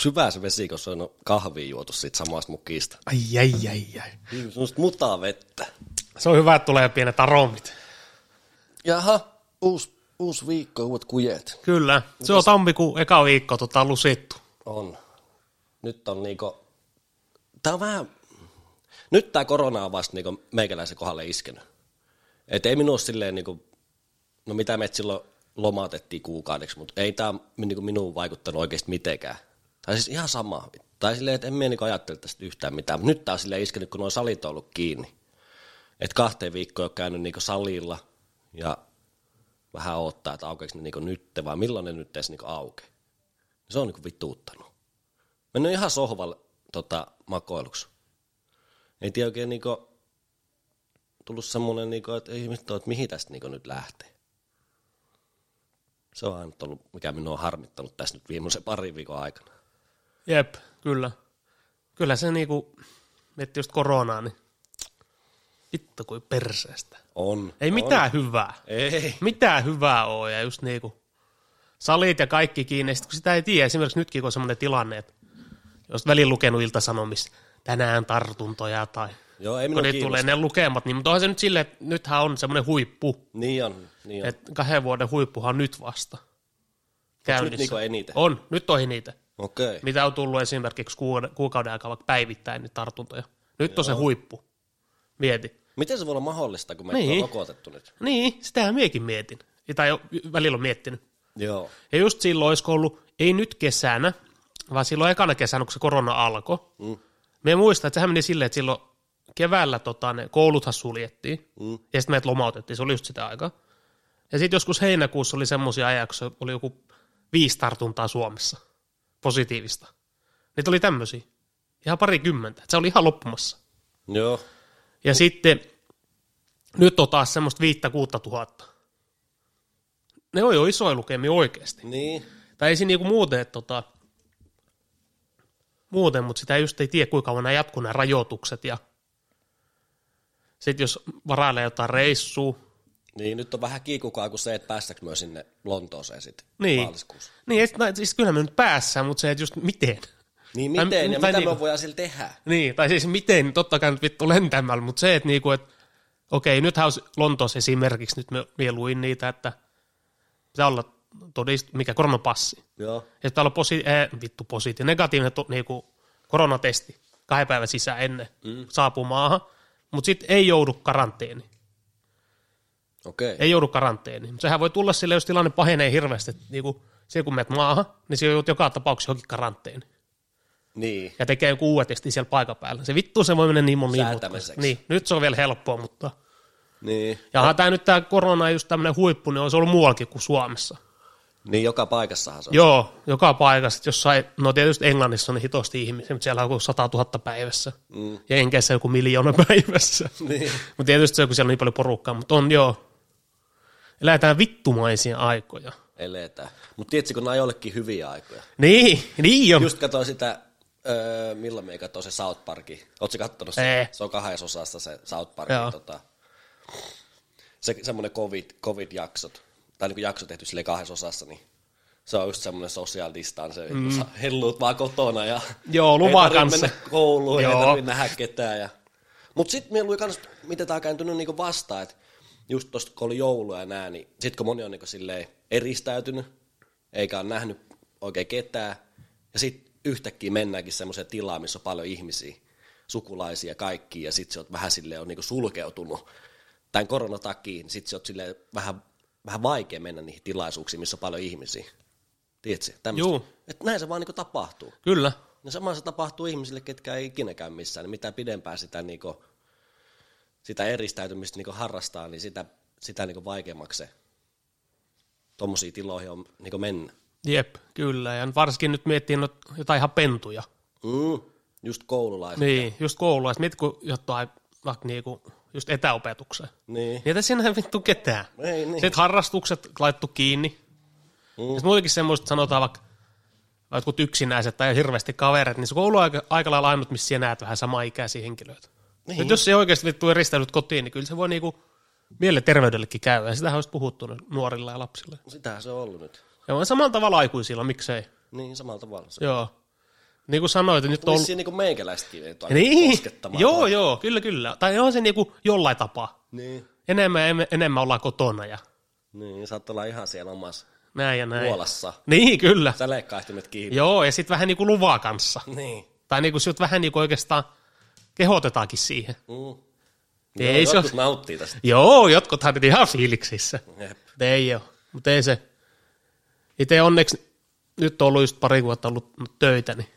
Onko hyvä se vesi, kun se on kahvia juotu siitä samasta mukista? Ai, ai, ai, ai. Semmoista mutaa vettä. Se on hyvä, että tulee pienet aromit. Jaha, uusi, uusi viikko, uudet kujet. Kyllä. Se on tammikuun eka viikko tota, lusittu. On. Nyt on niinku... Tää on vähän... Nyt tää korona on vasta niinku meikäläisen kohdalle iskenyt. Et ei minua silleen niinku... No mitä me silloin lomautettiin kuukaudeksi, mutta ei tää niinku minuun vaikuttanut oikeasti mitenkään. Tai siis ihan sama. Tai silleen, että en mie niinku ajattele tästä yhtään mitään. Mutta nyt tää on silleen iskenyt, kun nuo salit on ollut kiinni. Et kahteen viikkoon on käynyt niinku salilla ja vähän odottaa, että aukeeko ne niinku nyt, vai milloin ne nyt edes niinku auke. Se on niinku vituuttanut. Mennyt ihan sohvalle tota, makoiluksi. Ei tiedä oikein niinku, tullut semmoinen, niinku, että mitään, että mihin tästä niinku nyt lähtee. Se on aina ollut, mikä minua on harmittanut tässä nyt viimeisen parin viikon aikana. Jep, kyllä. Kyllä se niinku, miettii just koronaa, niin vittu kuin perseestä. On. Ei on. mitään hyvää. Ei. Mitään hyvää ole, ja just niinku salit ja kaikki kiinni. Sitten kun sitä ei tiedä, esimerkiksi nytkin kun on semmoinen tilanne, että jos välin lukenut iltasanomissa, tänään tartuntoja tai Joo, ei kun ne tulee ne lukemat, niin mutta onhan se nyt silleen, että nythän on semmoinen huippu, Niin on, niin on. että kahden vuoden huippuhan on nyt vasta käynnissä. niinku eniten? On, nyt on eniten. Okei. Mitä on tullut esimerkiksi kuukauden, aikaa vaikka päivittäin niin tartuntoja. Nyt on se huippu. Mieti. Miten se voi olla mahdollista, kun me Niin. on rokotettu nyt? Niin, sitähän miekin mietin. Tai välillä on miettinyt. Joo. Ja just silloin olisiko ollut, ei nyt kesänä, vaan silloin ekana kesänä, kun se korona alkoi. Mm. Me muistan, että sehän meni silleen, että silloin keväällä tota, ne kouluthan suljettiin, Mm. ja sitten meidät lomautettiin, se oli just sitä aikaa. Ja sitten joskus heinäkuussa oli semmoisia ajaksi, oli joku viisi tartuntaa Suomessa, positiivista. Niitä oli tämmöisiä, ihan parikymmentä, se oli ihan loppumassa. Joo. Ja sitten nyt on taas semmoista viittä kuutta tuhatta. Ne on jo isoja lukemia oikeasti. Niin. Tai ei siinä niinku muuten, että tota, muuten, mutta sitä just ei tiedä, kuinka kauan nämä jatkuu nämä rajoitukset. Ja sitten jos varailee jotain reissua, Niin, nyt on vähän kiikukaa kuin se, että päästäkö myös sinne Lontooseen sitten Niin. maaliskuussa. niin et, no, siis kyllä me nyt päässään, mutta se, että just miten. Niin Tai- miten, ja tai mitä niinku- me voidaan sillä tehdä? Niin, tai siis miten, niin totta kai nyt vittu lentämällä, mutta se, että niinku, et, okei, nythän olisi Lontoossa esimerkiksi, nyt me, me luin niitä, että pitää olla todist, mikä koronapassi. Joo. Ja pitää olla posi, äh, vittu positiivinen, negatiivinen to, niinku, koronatesti kahden päivän sisään ennen mm. saapuu maahan, mutta sitten ei joudu karanteeni. Okei. Ei joudu karanteeniin. Sehän voi tulla sille, jos tilanne pahenee hirveästi, että niinku, se kun menet maahan, niin se joudut joka tapauksessa johonkin karanteeni. Niin. Ja tekee joku uudet testi siellä paikan päällä. Se vittu se voi mennä niin moni Säätämiseksi. Niin, nyt se on vielä helppoa, mutta... Niin. Ja onhan tämä nyt tämä korona just tämmöinen huippu, niin on se ollut muuallakin kuin Suomessa. Niin joka paikassahan se on. Joo, joka paikassa. Jossain, no tietysti Englannissa on niin hitosti ihmisiä, mutta siellä on joku 100 000 päivässä. Mm. Ja Enkeissä joku miljoona päivässä. Niin. mutta tietysti se, kun siellä on niin paljon porukkaa, mutta on joo. Eletään vittumaisia aikoja. Eletään. Mutta tiedätkö, kun nämä on jollekin hyviä aikoja. Niin, niin on. Just katsoin sitä, öö, milloin me katsoin se South Parki. Oletko kattonut sen? Ei. Se on kahdessa osassa se South Parki. Tota, se, semmoinen COVID, COVID-jaksot, tai niin jakso tehty sille kahdessa osassa, niin se on just semmoinen social distance, mm. helluut vaan kotona ja Joo, tarvitse kanssa. mennä kouluun, Joo. ei tarvitse nähdä ketään. Ja... Mutta sitten me luin kans, miten tämä on kääntynyt niinku vastaan, että just tuosta kun oli joulu ja nää, niin sitten kun moni on niinku silleen eristäytynyt, eikä ole nähnyt oikein ketään, ja sitten yhtäkkiä mennäänkin semmoiseen tilaan, missä on paljon ihmisiä, sukulaisia kaikki, ja sitten se on vähän silleen on niinku sulkeutunut tämän koronan takia, niin sitten se on silleen vähän, vähän vaikea mennä niihin tilaisuuksiin, missä on paljon ihmisiä. Tiedätkö? Tämmöstä. Juu. Että näin se vaan niinku tapahtuu. Kyllä. Ja sama se tapahtuu ihmisille, ketkä ei ikinä käy missään. Niin mitä pidempään sitä, niinku, sitä eristäytymistä niinku harrastaa, niin sitä, sitä niinku vaikeammaksi se tuommoisiin tiloihin on niinku mennä. Jep, kyllä. Ja varsinkin nyt miettii not, jotain ihan pentuja. Mm, just koululaiset. Niin, just koulua. Mieti, kun jotain vaikka niinku, just etäopetukseen. Niin. Niitä siinä ei vittu ketään. Ei niin. Sitten harrastukset laittu kiinni. Mm. Sitten muutenkin semmoista, sanotaan vaikka jotkut yksinäiset tai hirveästi kaverit, niin se koulu on aika, aika lailla ainut, missä sinä näet vähän samaikäisiä henkilöitä. Niin. Jos se oikeasti vittu eristäydyt kotiin, niin kyllä se voi niinku mielenterveydellekin käydä. Ja sitähän olisi puhuttu nuorilla ja lapsilla. Sitähän se on ollut nyt. Ja on samalla tavalla aikuisilla, miksei. Niin, samalla tavalla. Se. Joo. Niin kuin sanoit, nyt on... Vissiin niin kuin meikäläisetkin ei Niin, koskettamaan. joo, joo, kyllä, kyllä. Tai on se niinku jollain tapaa. Niin. Enemmän, em- enemmän ollaan kotona ja Niin, saat olla ihan siellä omassa näin ja näin. huolassa. Niin, kyllä. Sälekkaihtimet kiinni. Joo, ja sitten vähän niinku luvaa kanssa. Niin. Tai niinku sut vähän niinku oikeastaan kehotetaankin siihen. Mm. Ei Joo, se jotkut ole- nauttii tästä. Joo, jotkuthan nyt ihan fiiliksissä. Jep. Ei ole, mutta ei se. Itse onneksi nyt on ollut just pari vuotta ollut töitä, niin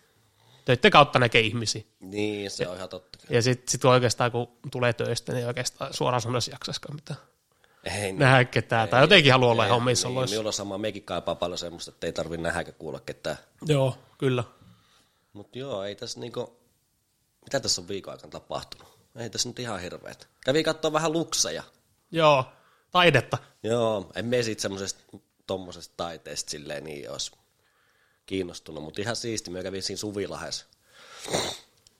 töiden kautta näkee ihmisiä. Niin, se on ihan totta. Ja sitten sit oikeastaan kun tulee töistä, niin oikeastaan suoraan sanoisi jaksaisikaan mitään Ei, niin. nähdä ketään. Tai jotenkin haluaa olla Ei, ihan omissa niin, oloissa. Minulla on sama, mekin kaipaa paljon semmoista, että ei tarvi nähdä kuulla ketään. Joo, kyllä. Mutta joo, ei tässä niinku, mitä tässä on viikon aikana tapahtunut? Ei tässä nyt ihan hirveet. Kävi katsoa vähän lukseja. Joo, taidetta. Joo, en mene siitä semmoisesta tommosesta taiteesta silleen niin olisi kiinnostunut, mutta ihan siisti. Mä kävin siinä Suvilahes,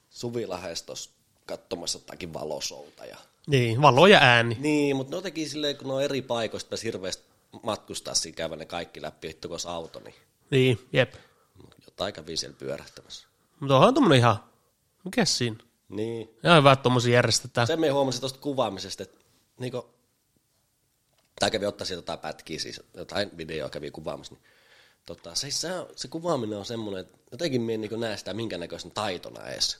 Suvilahes tuossa katsomassa jotakin valosouta. Ja... Niin, valo ja ääni. Niin, mutta jotenkin silleen, kun ne on eri paikoista, pääsi hirveästi matkustaa siinä käydä ne kaikki läpi, hitto auto, niin Niin, jep. jotain kävi siellä pyörähtämässä. Mutta onhan tommonen ihan, mikäs siinä? Niin, Ihan hyvä, että tommosia järjestetään. sen me huomasin tuosta kuvaamisesta, että niinku, tai kävi ottaa sieltä jotain pätkiä, siis jotain videoa kävi kuvaamassa, niin tota, se, se, se kuvaaminen on semmoinen, että jotenkin minä niin näe sitä minkä näköisenä taitona edes.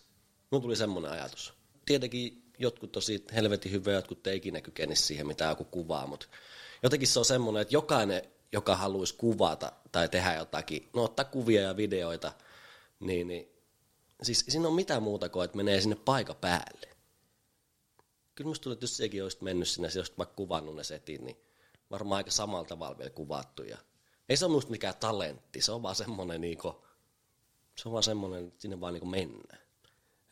Minulla tuli semmoinen ajatus. Tietenkin jotkut tosi helvetin hyviä, jotkut ei ikinä kykenisi siihen, mitä joku kuvaa, mutta jotenkin se on semmoinen, että jokainen, joka haluaisi kuvata tai tehdä jotakin, no ottaa kuvia ja videoita, niin, niin siis siinä on mitään muuta kuin, että menee sinne paikan päälle. Kyllä musta tuntuu, että jos sekin olisi mennyt sinne, se olisi vaikka kuvannut ne setin, niin varmaan aika samalla tavalla vielä kuvattu. Ja ei se ole musta mikään talentti, se on vaan semmoinen niinku, se on vaan semmoinen, että sinne vaan niinku mennään.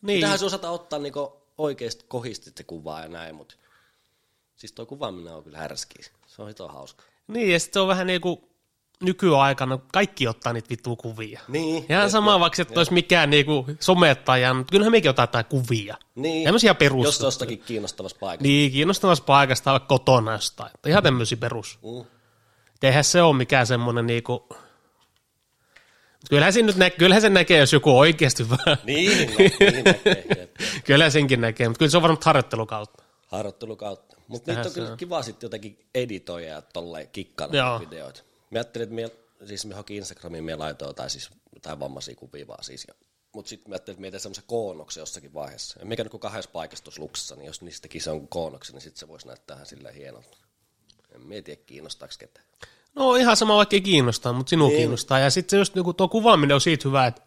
Niin, Tähän se osata ottaa niinku oikeasti kohisti se kuvaa ja näin, mutta siis tuo kuvaaminen on kyllä härski. Se on hito hauska. niin ja sitten se on vähän niinku nykyaikana, kaikki ottaa niitä vittu kuvia. Niin. Ihan sama, vaikka et jep. olisi mikään niinku somettaja, mutta kyllähän mekin ottaa jotain kuvia. Niin. Tämmöisiä perus. Jos jostakin kiinnostavassa paikassa. Niin, kiinnostavassa paikasta vaikka kotona jostain. Että Ihan tämmöisiä perus. Mm. Eihän se ole mikään semmoinen niinku... Kyllähän, nyt nä- kyllähän sen näkee, jos joku oikeasti hyvä. Niin, niin näkee, jep. Kyllähän senkin näkee, mutta kyllä se on varmaan harjoittelun kautta. Harjoittelun kautta. Mutta niitä on kyllä on. kiva sitten jotenkin editoida ja tolleen näitä videoita. Mä ajattelin, että mie, siis me johonkin Instagramiin me laitoin tai siis jotain vammaisia kuvia vaan siis. Ja, mutta sitten mä ajattelin, että mietin semmoisen koonnoksen jossakin vaiheessa. Ja mikä nyt kun kahdessa paikassa tuossa luksessa, niin jos niistäkin se on koonnoksen, niin sitten se voisi näyttää ihan silleen hienolta. En mieti, kiinnostaako ketään. No ihan sama, vaikka ei kiinnostaa, mutta sinua Niin. kiinnostaa. Ja sitten just niinku tuo kuvaaminen on siitä hyvä, että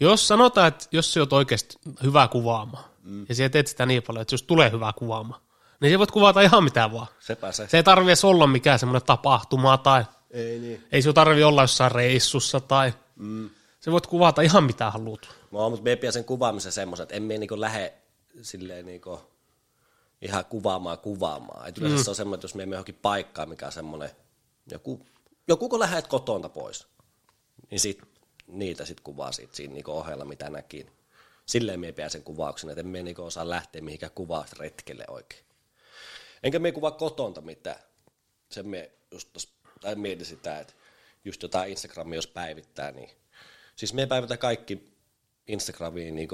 jos sanotaan, että jos sä oot oikeasti hyvä kuvaamaan, mm. ja sä teet sitä niin paljon, että jos tulee hyvä kuvaamaan, niin sä voit kuvata ihan mitä vaan. Sepä se. Se ei tarvi edes olla mikään semmoinen tapahtuma tai Ei niin. ei sinun tarvi olla jossain reissussa tai mm. sä voit kuvata ihan mitä haluat. No, mutta me sen kuvaamisen semmoisen, että en mie niinku lähde silleen niinku ihan kuvaamaan kuvaamaan. Et yleensä mm. se on semmoinen, että jos me menemme johonkin paikkaan, mikä on semmoinen, joku, joku kun lähdet kotonta pois, niin sit, niitä sit kuvaa siitä siinä niinku ohella, mitä näki. Silleen me sen kuvauksen, että en me niinku osaa lähteä mihinkään kuvausretkelle oikein. Enkä me kuvaa kotonta mitään. Se me just tos, tai mietin sitä, että just jotain Instagramia jos päivittää, niin siis me päivitän kaikki Instagramiin, niin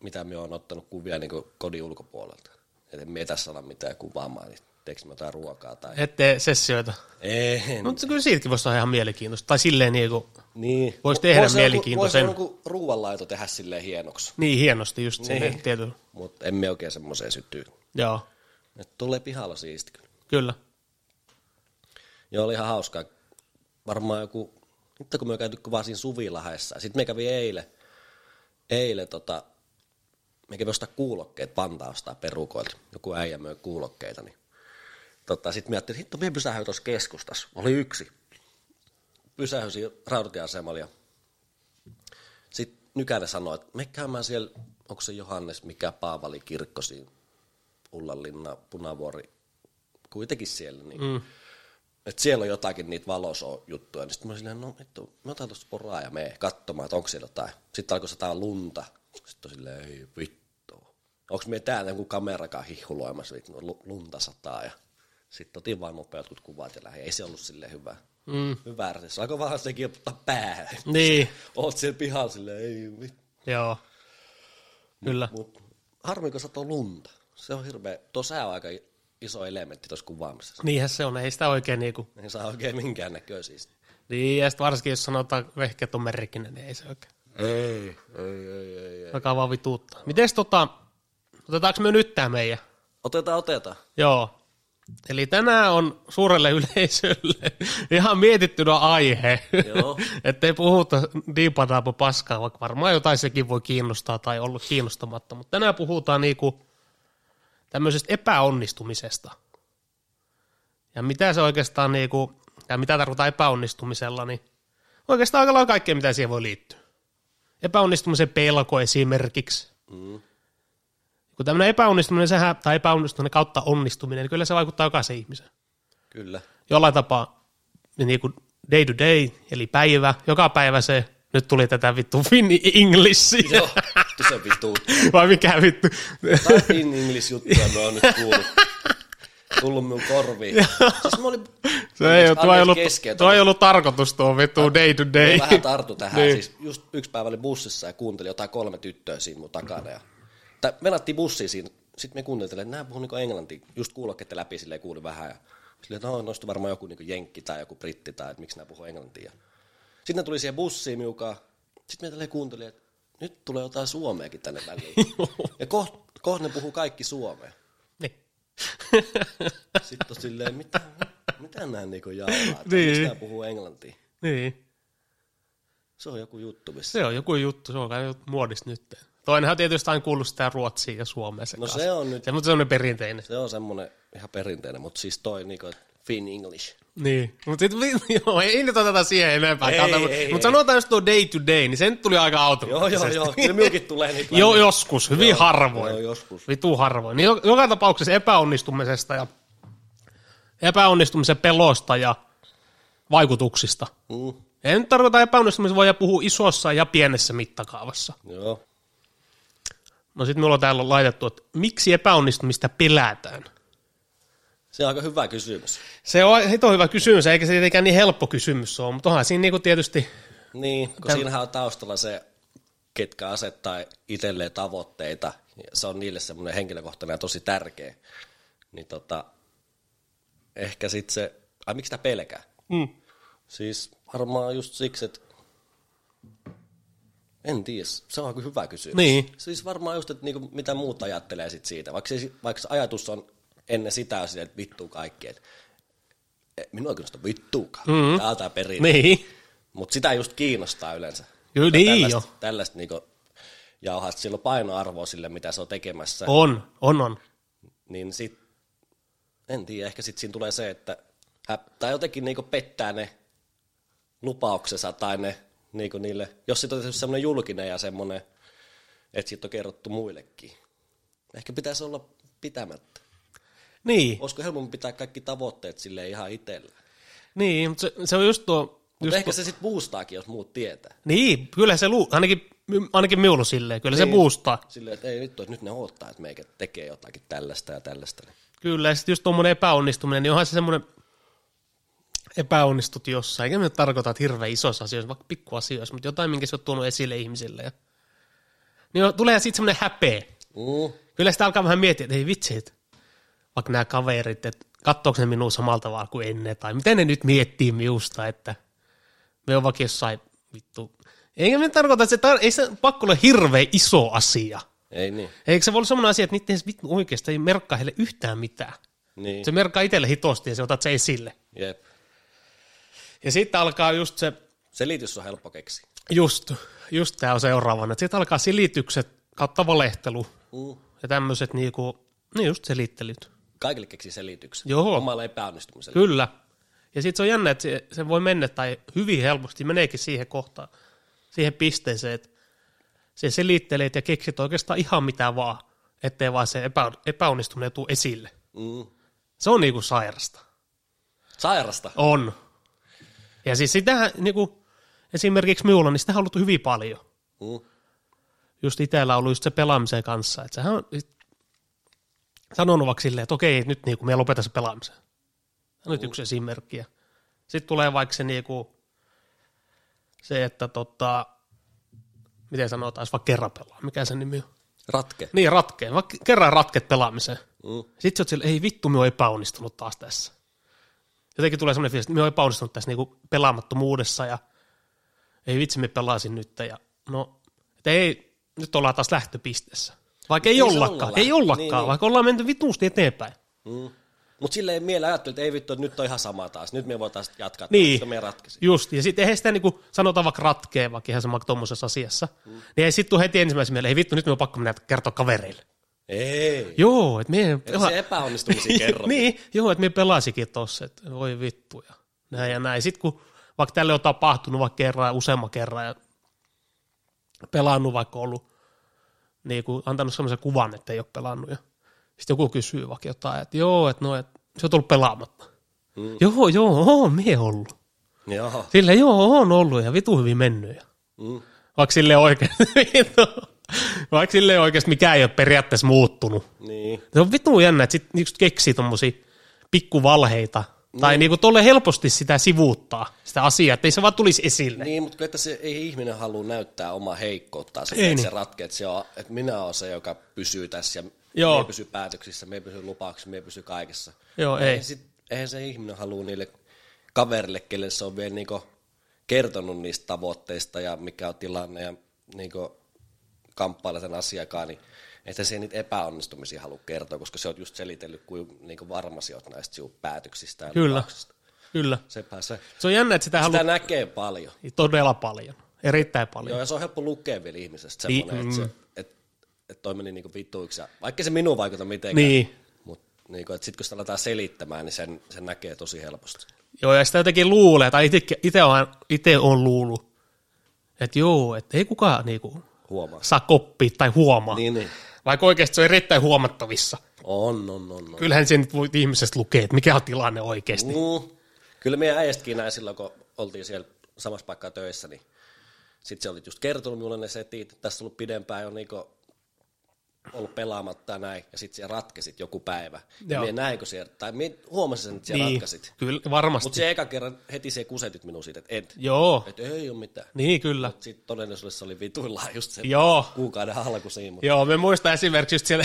mitä me on ottanut kuvia niin kodin ulkopuolelta. Et en me tässä ala mitään kuvaamaan, niin teekö me jotain ruokaa tai... Ette sessioita. Ei, Mutta kyllä siitäkin voisi olla ihan mielenkiintoista. Tai silleen niin kuin, niin. Voisi tehdä Voisi mielenkiintoisen. Voisi joku ruoanlaito tehdä silleen hienoksi, niin hienosti just niin. Niin. tietyllä. mutta emme oikein semmoiseen sytyy. Joo, Et tulee pihalla siisti kyllä. kyllä. Joo, oli ihan hauskaa. Varmaan joku, nyt kun me käyty kuvaa siinä Suvilahessa. Sitten me kävi eilen, eilen tota, me kävi ostaa kuulokkeet, Panta ostaa perukoilta. Joku äijä möi kuulokkeita, niin tota, sitten me ajattelin, että me pysähdyin tuossa keskustassa. Oli yksi. Pysähdyin rautatieasemalla ja sitten Nykänen sanoi, että me käymään siellä, onko se Johannes, mikä Paavali kirkko siinä Ullanlinna, Punavuori, kuitenkin siellä, niin mm. Että siellä on jotakin niitä valoso-juttuja, niin sitten mä olin silleen, no vittu, mä otan tuosta poraa ja mene katsomaan, että onko siellä jotain. Sitten alkoi sataa lunta. Sitten on silleen, ei vittu. Onko me täällä joku kamerakaan hihuloimassa, vittu, lu- lunta sataa ja sitten otin vaan nopea jotkut kuvat ja lähdin. Ei se ollut silleen hyvä. Mm. Hyvä, saako vaan sekin ottaa päähän. Niin. Oot siellä pihalla silleen, ei mit. Joo. Kyllä. Mut, harmi, kun lunta. Se on hirveä, tuossa on aika iso elementti tuossa kuvaamisessa. Niinhän se on, ei sitä oikein niinku. Ei saa oikein minkään näköisiä. Niin, ja sitten varsinkin jos sanotaan vehkeet on merkkinen, niin ei se oikein. Ei, ei, ei, ei. ei. Alkaa vaan vituuttaa. Mites tota, otetaanko me nyt tää meidän? Otetaan, otetaan. Joo. Eli tänään on suurelle yleisölle ihan mietittynä aihe, Joo. ettei puhuta diipadaapa paskaa, vaikka varmaan jotain sekin voi kiinnostaa tai olla kiinnostamatta, mutta tänään puhutaan niinku tämmöisestä epäonnistumisesta. Ja mitä se oikeastaan niinku, ja mitä tarkoittaa epäonnistumisella, niin oikeastaan aika lailla kaikkea, mitä siihen voi liittyä. Epäonnistumisen pelko esimerkiksi. Mm. Kun tämmöinen epäonnistuminen, sehän, tai epäonnistuminen kautta onnistuminen, niin kyllä se vaikuttaa jokaisen ihmisen. Kyllä. Jollain tapaa niin kuin day to day, eli päivä, joka päivä se, nyt tuli tätä vittu finni Englishia. Joo, se vituu. Vai mikä vittu? Tai in English juttuja mä oon nyt kuullut. Tullut minun korviin. siis mä olin... Se ei, tuo, ei ollut, kesken, tuo ei ollut tarkoitus tuo vittu day to day. Mä vähän tartu tähän. Niin. Siis just yksi päivä oli bussissa ja kuuntelin jotain kolme tyttöä siinä mun takana. Ja... Tai venattiin bussiin siinä. Sitten me kuunteltiin, että nämä puhuu niinku englantia. Just kuulokkeiden läpi silleen kuuli vähän. Ja silleen, että no, noista varmaan joku niinku jenkki tai joku britti tai että miksi nämä puhuu englantia. Sitten ne tuli siihen bussiin miukaan. Sitten me tälleen kuuntelin, että nyt tulee jotain suomeakin tänne väliin. ja kohta koht ne puhuu kaikki suomea. Niin. Sitten on silleen, mitä, mitä nämä niinku jauhaa? Niin. Miksi nämä puhuu englantia? niin. Se on joku juttu, missä. Se on joku juttu, se on kai muodista nyt. Toinenhan on tietysti aina kuullut sitä ruotsia ja suomea No se on nyt, Se on semmoinen perinteinen. se on semmoinen ihan perinteinen, mutta siis toi niinku, että Finn English. Niin, mutta sitten joo, ei nyt oteta siihen enempää Ei, kantaa, ei, mutta ei. sanotaan jos tuo day to day, niin se nyt tuli aika Joo, automaattisesti. joo, joo. Kyllä minunkin tulee niitä. Jo, välillä. joskus, hyvin Joo, harvoin. Joo, joskus. Vitu harvoin. Niin jo- joka tapauksessa epäonnistumisesta ja epäonnistumisen pelosta ja vaikutuksista. Mm, nyt tarkoita epäonnistumista, voi puhua isossa ja pienessä mittakaavassa. joo. No sitten minulla on täällä laitettu, että miksi epäonnistumista pelätään? Se on aika hyvä kysymys. Se on hito hyvä kysymys, eikä se tietenkään niin helppo kysymys ole, mutta onhan siinä niinku tietysti, Niin, kun Täm- siinähän on taustalla se, ketkä asettaa itselleen tavoitteita. ja Se on niille semmoinen henkilökohtainen ja tosi tärkeä. Niin tota, ehkä sitten se, ai miksi sitä pelkää? mm. Siis varmaan just siksi, että en tiedä, se on aika hyvä kysymys. Niin. Siis varmaan just, että niinku, mitä muut ajattelee sit siitä. Vaikka, se, vaikka se ajatus on ennen sitä silleen, että vittuu kaikki, että "Eh, minua ei kiinnosta vittuukaan. Mm-hmm. Tää on tää perinne. niin, Mutta sitä just kiinnostaa yleensä. Tai niin tällaista, jo. Tällaista niinku, jauhaa, että sillä on painoarvoa sille, mitä se on tekemässä. on, on, on. Niin sit, en tiedä, ehkä sit siinä tulee se, että tai jotenkin niinku pettää ne lupauksensa tai ne niinku niille, jos sit on tehty semmoinen julkinen ja semmoinen, että siitä on kerrottu muillekin. Ehkä pitäisi olla pitämättä. Niin, Olisiko helpompi pitää kaikki tavoitteet sille ihan itsellä? niin, mutta se, se on just tuo, Mutta just ehkä tuo, se sitten boostaakin, jos muut tietää. niin, kyllä se, lu, ainakin, ainakin miulu silleen, kyllä se boostaa. Silleen, että ei vittu, että nyt ne odottaa, että meikä tekee jotakin tällaista ja tällaista. Kyllä, ja sitten just tuommoinen epäonnistuminen, niin onhan se semmoinen epäonnistut jossain. Eikä me nyt tarkoita, että hirveän isoissa asioissa, vaikka pikkuasioissa, mutta jotain, minkä se on tuonut esille ihmisille. Ja... Niin tulee sitten semmoinen häpeä. Mm. Kyllä sitä alkaa vähän miettiä, että ei vitsi, että vaikka nämä kaverit, että katsoako ne minua samalla tavalla kuin ennen, tai miten ne nyt miettii minusta, että me on vaikka jossain vittu. Eikä me tarkoita, että se tar- ei se pakko olla hirveän iso asia. Ei niin. Eikö se voi olla semmoinen asia, että niitä ei vittu oikeasti ei merkkaa heille yhtään mitään. Niin. Se merkkaa itselle hitosti ja se otat se esille. Jep. Ja sitten alkaa just se, Selitys on helppo keksiä. just, just tämä on seuraavana, sitten alkaa silitykset kautta valehtelu Mm. ja tämmöiset niinku, niin just selittelyt. Kaikille keksi selityksen. Joo. Omalle epäonnistumiselle. Kyllä. Ja sitten se on jännä, että se, se voi mennä tai hyvin helposti meneekin siihen kohtaan, siihen pisteeseen, että se selittelet ja keksit oikeastaan ihan mitä vaan, ettei vaan se epä, epäonnistuminen tule esille. Mm. Se on niinku sairasta. Sairasta. On. Ja siis sitähän niinku, esimerkiksi minulla, niin sitä on ollut hyvin paljon. Mm. Just itsellä on ollut just se pelaamisen kanssa. Että sehän on sanonut vaikka silleen, että okei, nyt niinku me lopeta se pelaamisen. Nyt yksi esimerkki. Sitten tulee vaikka se niinku, se, että tota, miten sanotaan, vaikka kerran pelaa, mikä se nimi on? Ratke. Niin, ratkeen, vaikka kerran ratket pelaamiseen. Mm. Sitten sä oot sille, ei vittu, me on epäonnistunut taas tässä. Jotenkin tulee semmoinen fiilis, että me on epäonnistunut tässä niinku pelaamattomuudessa ja ei vitsi, me pelasin nyt. Ja no, et ei, nyt ollaan taas lähtöpisteessä. Vaikka ei, Ei se ollakaan, olla ei ollakaan, niin, niin. vaikka ollaan menty vituusti eteenpäin. Mm. Mutta silleen mielellä ajattelin, että ei vittu, että nyt on ihan sama taas. Nyt me voitaisiin jatkaa. Niin. Me ratkesi. Just, ja sitten eihän sitä niinku, sanotaan vaikka ratkee, vaikka ihan sama tuommoisessa asiassa, mm. niin ei sitten tule heti ensimmäisen mieleen, ei vittu, nyt me on pakko mennä kertoa kavereille. Ei. Joo, että me Ei se epäonnistumisia kerro. niin, joo, että me pelasikin tossa, että voi vittu ja näin ja näin. Sitten kun vaikka tälle on tapahtunut vaikka kerran ja useamman kerran ja pelannut vaikka ollut, niin kuin antanut semmoisen kuvan, että ei ole pelannut ja sitten joku kysyy vaikka jotain, että joo, että no, että se on tullut pelaamatta. Mm. Joo, joo, oon mie ollut. Joo. Silleen, joo, on ollut ja vitu hyvin mennyt. Ja. Mm. Vaikka silleen oikeasti, vaikka silleen oikeasti mikään ei ole periaatteessa muuttunut. Niin. Se on vitu jännä, että sit just keksii tommosia pikkuvalheita. Niin. Tai niinku tolle helposti sitä sivuuttaa, sitä asiaa, että ei se vaan tulisi esille. Niin, mutta että se ei ihminen halua näyttää omaa heikkouttaan, se, Ei että niin. se ratkee, että, se on, että minä olen se, joka pysyy tässä ja Joo. me pysyy päätöksissä, me pysyy lupauksissa, me pysyy kaikessa. Joo, ei. Eihän, sit, eihän se ihminen halua niille kaverille, kelle se on vielä niinku kertonut niistä tavoitteista ja mikä on tilanne ja niinku kamppailla sen asiakaan, niin että se niitä epäonnistumisia halua kertoa, koska se on just selitellyt, kuin niinku varmasi oot näistä sinun päätöksistä ja Kyllä. lupauksista. Kyllä. Sepä se. Se on jännä, että sitä, Sitä haluaa näkee paljon. todella paljon. Erittäin paljon. Joo, ja se on helppo lukea vielä ihmisestä Niin, semmoinen, että, mm. se, että, että toi meni niinku vittuiksi. Vaikka se minun vaikuta mitenkään, Niin. mutta niinku, että sitten kun sitä aletaan selittämään, niin sen, sen näkee tosi helposti. Joo, ja sitä jotenkin luulee, tai itse on, ite on luullut, että joo, että ei kukaan niinku Huomaa. saa koppia tai huomaa. Niin, niin. Vaikka oikeasti se on erittäin huomattavissa. On, on, on. on. Kyllähän se nyt voi ihmisestä lukea, että mikä on tilanne oikeasti. Mm. Kyllä meidän äijästäkin näin silloin, kun oltiin siellä samassa paikkaa töissä, niin sitten se oli just kertonut minulle ne setit, että tässä on ollut pidempään jo niinku ollut pelaamatta näin, ja sitten siellä ratkesit joku päivä. Ja Joo. näinkö siellä, tai huomasin sen, että siellä niin, ratkasit. kyllä, varmasti. Mutta se eka kerran heti se kusetit minun siitä, että et. Joo, Että ei ole mitään. niin kyllä. Sitten todellisuudessa oli vituillaan just se Joo, kuukauden alku siinä. Mutta Joo, me muistan esimerkiksi just siellä,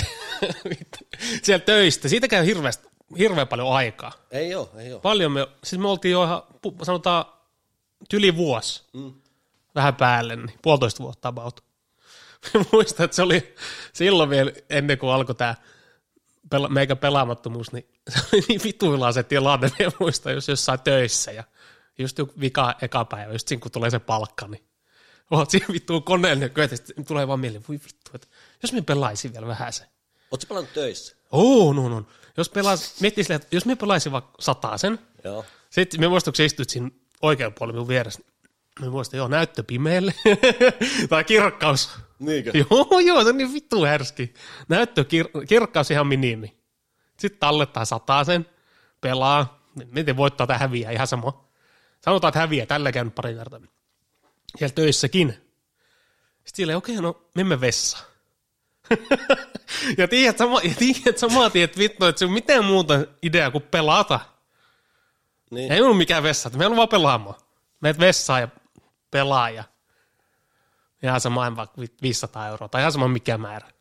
siellä töistä. Siitä käy hirveästi, hirveän paljon aikaa. ei ole, ei ole. Paljon me, siis me oltiin jo ihan, sanotaan, yli vuosi. Mm. Vähän päälle, niin puolitoista vuotta about. Muistan, että se oli silloin vielä ennen kuin alkoi tämä pela, meikä pelaamattomuus, niin se oli niin vituillaan se tilanne, me muistan, jos jossain töissä ja just joku vika eka päivä, just siinä kun tulee se palkka, niin oot siinä vittuun koneen ja sitten tulee vaan mieleen, voi vittu, että jos me pelaisin vielä vähän se. Oletko pelannut töissä? Oo, no, no. Jos pelas, miettii silleen, että jos me pelaisin vaikka sen, Joo. sitten me muistan, kun sä istuit siinä oikean puolella minun vieressä, me muistan, joo, näyttö pimeälle, tai kirkkaus. Niinkö? Joo, joo, se on niin vittu härski. Näyttö kir- kirkkaus ihan minimi. Sitten tallettaa sen, pelaa, miten voittaa tai häviää, ihan sama. Sanotaan, että häviää, tällä käynyt pari kertaa. Siellä töissäkin. Sitten silleen, okei, okay, no mennään vessaan. ja tiedät, sama, ja tiedät samaa, tiedät vittu, että se on mitään muuta ideaa kuin pelata. Niin. Ei ollut mikään vessa, että meillä on vaan pelaamaan. Meet vessaan ja pelaa ja ihan sama en vaikka vi- 500 euroa tai ihan sama mikä määrä.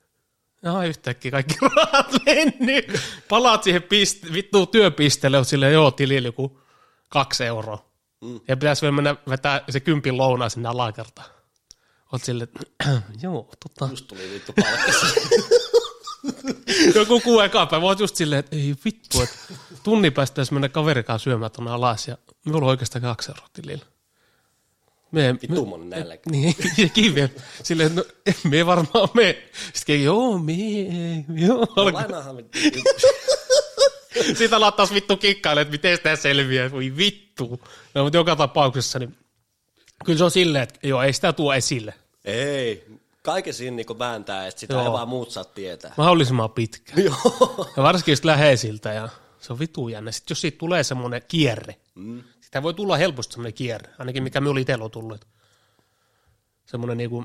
Ihan yhtäkkiä kaikki rahat mennyt. Palaat siihen piste, vittu työpisteelle, oot silleen, joo, tilillä joku kaksi euroa. Mm. Ja pitäisi vielä mennä vetää se kympin lounaa sinne alakertaan. Oot silleen, joo, tota, Just tuli vittu palkkas. joku kuu eka päivä, oot just silleen, että ei vittu, että tunnin päästä mennä kaverikaan syömään tuonne alas ja minulla on oikeastaan kaksi euroa tilillä. Me, Vittu monen nälkä. niin, ja kivi. Silleen, no, me varmaan me. Sitten joo, me ei, joo. Alkaa. Lainaahan vittu. Siitä alat taas vittu kikkailee, että miten sitä selviää. Voi vittu. No, mutta joka tapauksessa, niin kyllä se on silleen, että joo, ei sitä tuo esille. Ei. Kaiken siinä niinku vääntää, että sitä ei vaan muut saa tietää. Mahdollisimman pitkä. Joo. Ja varsinkin just läheisiltä ja se on vitu jännä. Sitten jos siitä tulee semmoinen kierre, Mm. Sitä voi tulla helposti semmoinen kierre, ainakin mikä minulla itsellä on tullut. Semmoinen niinku,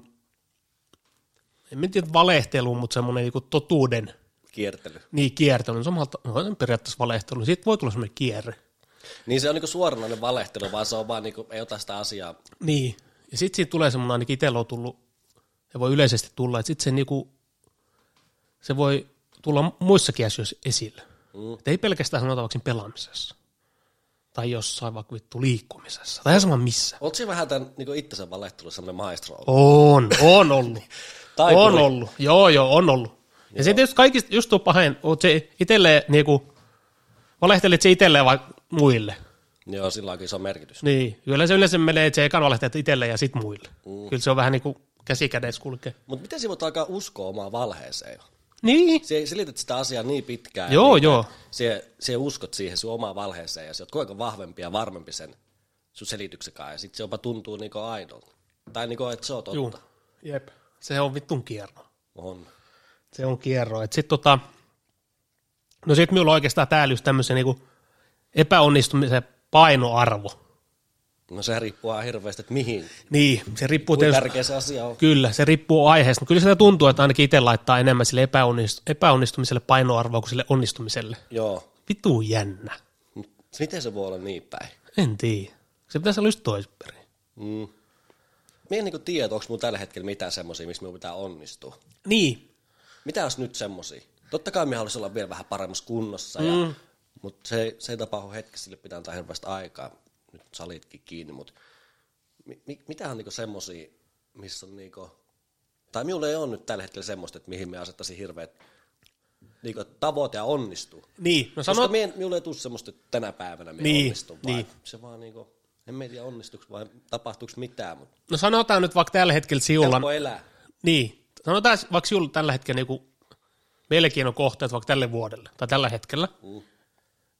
en mä tiedä valehtelu, mutta semmoinen niinku totuuden Kiertely. niin kiertely. Samalta, no, se on periaatteessa valehtelu. Sitten voi tulla semmoinen kierre. Niin se on niinku suoranainen valehtelu, vaan se on vaan niinku, ei ota sitä asiaa. Niin. Ja sitten siitä tulee semmoinen, ainakin itsellä on tullut, ja voi yleisesti tulla, että sitten se, niinku, se voi tulla muissakin asioissa esille. Mm. Et ei pelkästään sanota vaikka siinä pelaamisessa. Tai jossain vaikka vittu liikkumisessa. Tai ihan sama missä. Oot siinä vähän tämän niinku itsensä valehtelu sellainen maestro ollut? On, on ollut. Tai on ollut. Joo, joo, on ollut. Ja se tietysti kaikista just tuo pahin, oot se itselleen niinku, valehtelit se itselleen vai muille. Joo, sillä onkin iso merkitys. Niin, kyllä se yleensä menee, että se ekan valehtelet itselleen ja sit muille. Mm. Kyllä se on vähän niinku käsi kädessä kulkee. Mutta miten sinä voit alkaa uskoa omaan valheeseen? Niin, Se selität sitä asiaa niin pitkään. Joo, niin, joo. Se, se uskot siihen sun omaan valheeseen ja se oot kuinka vahvempi ja varmempi sen sun selityksen kanssa. Ja sit se jopa tuntuu niinku aidolta. Tai niinku, että se on totta. juu, jep. Se on vittun kierro. On. Se on kierro. Et sit tota, no sit minulla on oikeastaan täällä just tämmöisen niinku epäonnistumisen painoarvo. No se riippuu ihan hirveästi, että mihin. Niin, se riippuu tietysti, tärkeä se asia on. kyllä, se riippuu aiheesta. mutta Kyllä sitä tuntuu, että ainakin itse laittaa enemmän sille epäonnist, epäonnistumiselle painoarvoa kuin sille onnistumiselle. Joo. Vittu jännä. Miten se voi olla niin päin? En tiedä. Se pitäisi olla just toisinpäin. Mm. Mie en niinku tiedä, onko mulla tällä hetkellä mitään semmosia, missä minun pitää onnistua. Niin, Mitä olisi nyt semmosia? Totta kai me haluaisi olla vielä vähän paremmassa kunnossa, mm. ja, mutta se, se ei tapahdu hetkessä, sille pitää antaa hirveästi aikaa. Nyt salitkin kiinni, mutta mi, mi, mitä on niinku semmosia, missä on niinku, tai minulla ei ole nyt tällä hetkellä semmoista, että mihin me asettaisin hirveät niinku, tavoite ja onnistuu. niin. No Koska sanot, mie, minulla ei tule semmoista, että tänä päivänä minä Niin, onnistun, vaan niin. se vaan niinku, en mä tiedä onnistuuko vai tapahtuuko mitään, mutta no sanotaan nyt vaikka tällä hetkellä siulla, helppo elää. niin, sanotaan vaikka siulla tällä hetkellä niinku mielenkiinnon kohteet vaikka tälle vuodelle tai tällä hetkellä, Mm.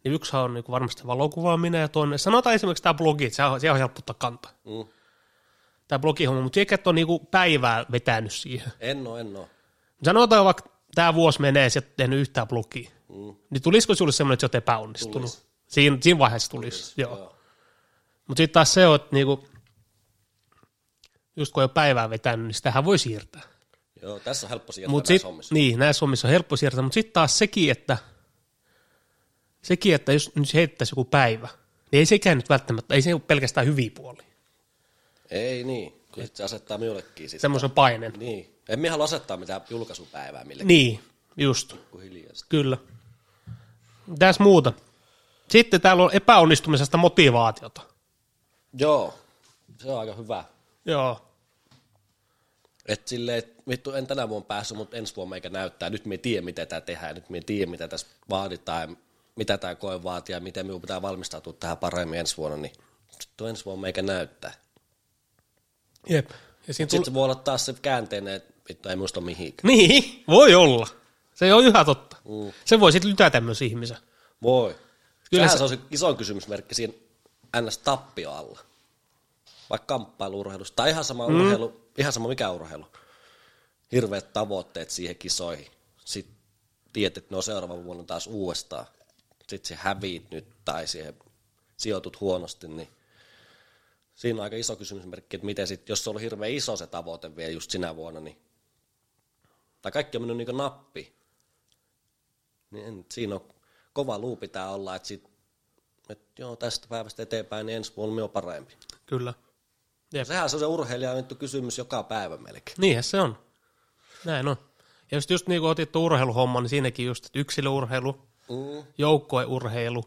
Niin yksihän on niinku varmasti valokuvaaminen ja toinen, sanotaan esimerkiksi tämä blogi, että se on, se on helppo ottaa kantaa. Mm. Tämä blogihomma, mutta eikä ole niinku päivää vetänyt siihen. En oo, en oo. Sanotaan vaikka tämä vuosi menee, et tehnyt yhtään blogia, Mm. niin tulisiko sinulle semmoinen, että sä oot epäonnistunut? Tulis. Siinä, siinä vaiheessa tulisi, tulisi. joo. Joo. Mutta sitten taas se on, että niinku, just kun ei ole päivää vetänyt, niin sitähän voi siirtää. Joo, tässä on helppo siirtää Mut näissä sit, hommissa. niin, näissä hommissa on helppo siirtää, mutta sitten taas sekin, että sekin, että jos nyt heittäisi joku päivä, niin ei sekään nyt välttämättä, ei se ole pelkästään hyviä puolia. Ei niin, kyllä se asettaa minullekin sitten. Semmoisen paineen. Niin. En minä halua asettaa mitään julkaisupäivää millekään Niin, just, kyllä. Tässä muuta. Sitten täällä on epäonnistumisesta motivaatiota. Joo, se on aika hyvä. Joo. Että silleen, että vittu en tänä vuonna päässyt, mutta ensi vuonna meikä näyttää. Nyt me tiedä, mitä tämä tehdään. Nyt me tiedä, mitä tässä vaaditaan mitä tämä koe vaatii ja miten minun pitää valmistautua tähän paremmin ensi vuonna. Niin sitten ensi vuonna meikä näyttää. Jep. Ja siinä Sitten se voi olla taas se käänteinen, että vittu ei muista mihinkään. Niin, voi olla. Se on ihan totta. Mm. Se voi sitten lytätä myös ihmisen. Voi. Kyllä Kyllä se, on se iso kysymysmerkki siinä NS-tappio alla. Vaikka kamppailuurheilussa. Tai ihan sama, mm. urheilu, ihan sama mikä urheilu. Hirveät tavoitteet siihen kisoihin. Sitten tiedät, että ne on seuraavan vuonna taas uudestaan. Sitten se häviit nyt tai siihen sijoitut huonosti, niin siinä on aika iso kysymysmerkki, että miten sit, jos se on ollut hirveän iso se tavoite vielä just sinä vuonna, niin tai kaikki on mennyt niin nappi, niin en, siinä on kova luu pitää olla, että, sit, että joo, tästä päivästä eteenpäin niin ensi vuonna on parempi. Kyllä. Jep. Sehän se on se urheilijan kysymys joka päivä melkein. Niinhän se on. Näin on. Ja just, just niin kuin otit urheiluhomman, niin siinäkin just, että yksilöurheilu, Mm. joukkueurheilu,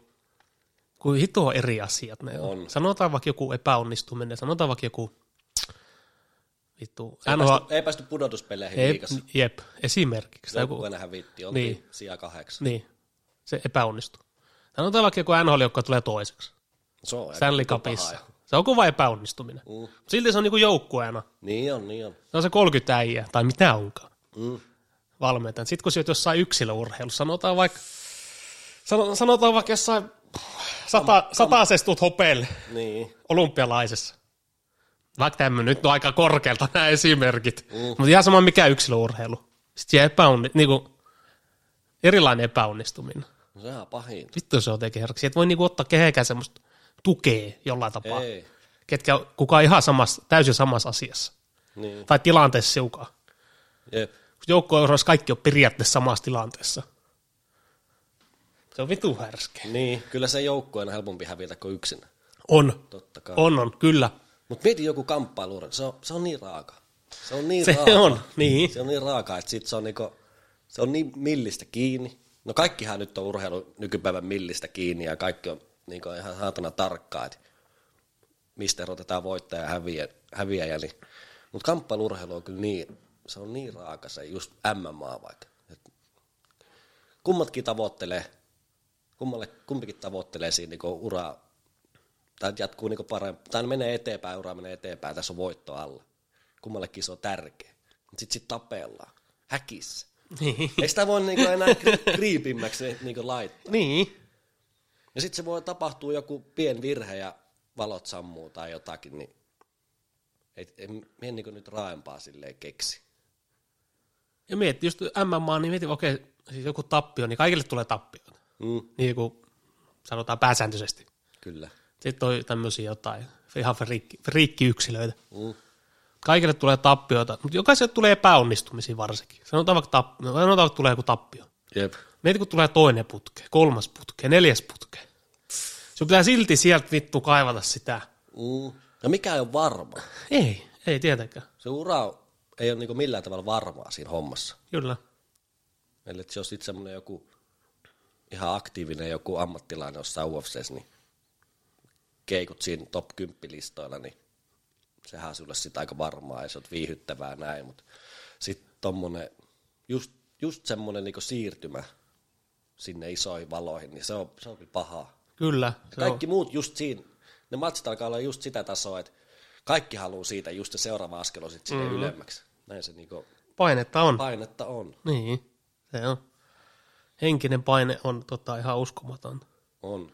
kuin hito eri asiat ne on. On. Sanotaan vaikka joku epäonnistuminen, sanotaan vaikka joku vittu, Ei, NHL, päästy, ei päästy pudotuspeleihin ei, liikassa. jep, esimerkiksi. Enää hävitti, oltiin Niin. sija kahdeksan. niin, se epäonnistuu. Sanotaan vaikka joku NHL, joka tulee toiseksi. Se on Stanley aika Cupissa. Se on kova epäonnistuminen. Mm. Silti se on niinku joukkueena. Niin on, niin on. Se on se 30 äijää, tai mitä onkaan. Mm. valmentajan. Sitten kun sä oot jossain yksilöurheilussa, sanotaan vaikka, sanotaan vaikka jossain sata, satasestut hopeelle Niin. olympialaisessa. Vaikka tämmöinen nyt on aika korkealta nämä esimerkit. Mm. Mutta ihan sama mikä yksilöurheilu. Sitten epäonni, niinku, erilainen epäonnistuminen. No sehän on pahin. Vittu se on tekee herraksi. Et voi niinku ottaa kehenkään semmoista tukea jollain tapaa. Ei. Ketkä, kuka on ihan samassa, täysin samassa asiassa. Niin. Tai tilanteessa siukaa. Jep. Joukko kaikki on periaatteessa samassa tilanteessa. Se on vitu härskeä. Niin, kyllä se joukkueen on helpompi hävitä kuin yksin. On. Totta kai. On, on, kyllä. Mutta mieti joku kamppailu, se on, se on niin raaka. Se on niin Se raaka. on, niin. Se on niin raaka, että sit se on, niinku, se on niin millistä kiinni. No kaikkihan nyt on urheilu nykypäivän millistä kiinni ja kaikki on niinku ihan saatana tarkkaa, että mistä erotetaan voittaja ja häviä, häviäjä. Niin. Mutta kamppailurheilu on kyllä niin, se on niin raaka se just MMA vaikka. Et kummatkin tavoittelee, kummalle, kumpikin tavoittelee siinä niinku uraa, tai jatkuu niinku parempi, tai menee eteenpäin, ura menee eteenpäin, tässä on voitto alla. Kummallekin se on tärkeä. Mutta sitten sit tapellaan, häkissä. Niin. Ei sitä voi niinku enää kri- kriipimmäksi niinku laittaa. niin. Ja sitten se voi tapahtua joku pien virhe ja valot sammuu tai jotakin, niin ei, ei mie niinku nyt raaempaa silleen keksi. Ja mietti just MMA, niin mietti, okei, siis joku tappio, niin kaikille tulee tappioita. Mm, Niin kuin sanotaan pääsääntöisesti. kyllä. Sitten on tämmöisiä jotain, ihan friikki, friikki-yksilöitä. Mm. Kaikille tulee tappioita, mutta jokaiselle tulee epäonnistumisia varsinkin. Sanotaan vaikka, tappio, no, sanotaan, että tulee joku tappio. Jep. Mieti, kun tulee toinen putke, kolmas putke, neljäs putke. Sun pitää silti sieltä vittu kaivata sitä. Mm. No mikä ei ole varma? Ei, ei tietenkään. Se ura ei ole niinku millään tavalla varmaa siinä hommassa. Kyllä. Eli se on sitten semmoinen joku ihan aktiivinen joku ammattilainen jossain UFCssä, niin keikut siinä top 10 listoilla, niin sehän on sulle sitten aika varmaa ja se on viihyttävää näin, mutta sitten tommonen, just, just semmoinen niinku siirtymä sinne isoihin valoihin, niin se on, se on kyllä pahaa. Kyllä. Ja Se on. kaikki muut just siinä, ne matsit alkaa olla just sitä tasoa, että kaikki haluaa siitä just se seuraava askel on sitten sinne mm-hmm. ylemmäksi. Näin se niinku Painetta on. painetta on. Niin, se on. Henkinen paine on tota, ihan uskomaton. On.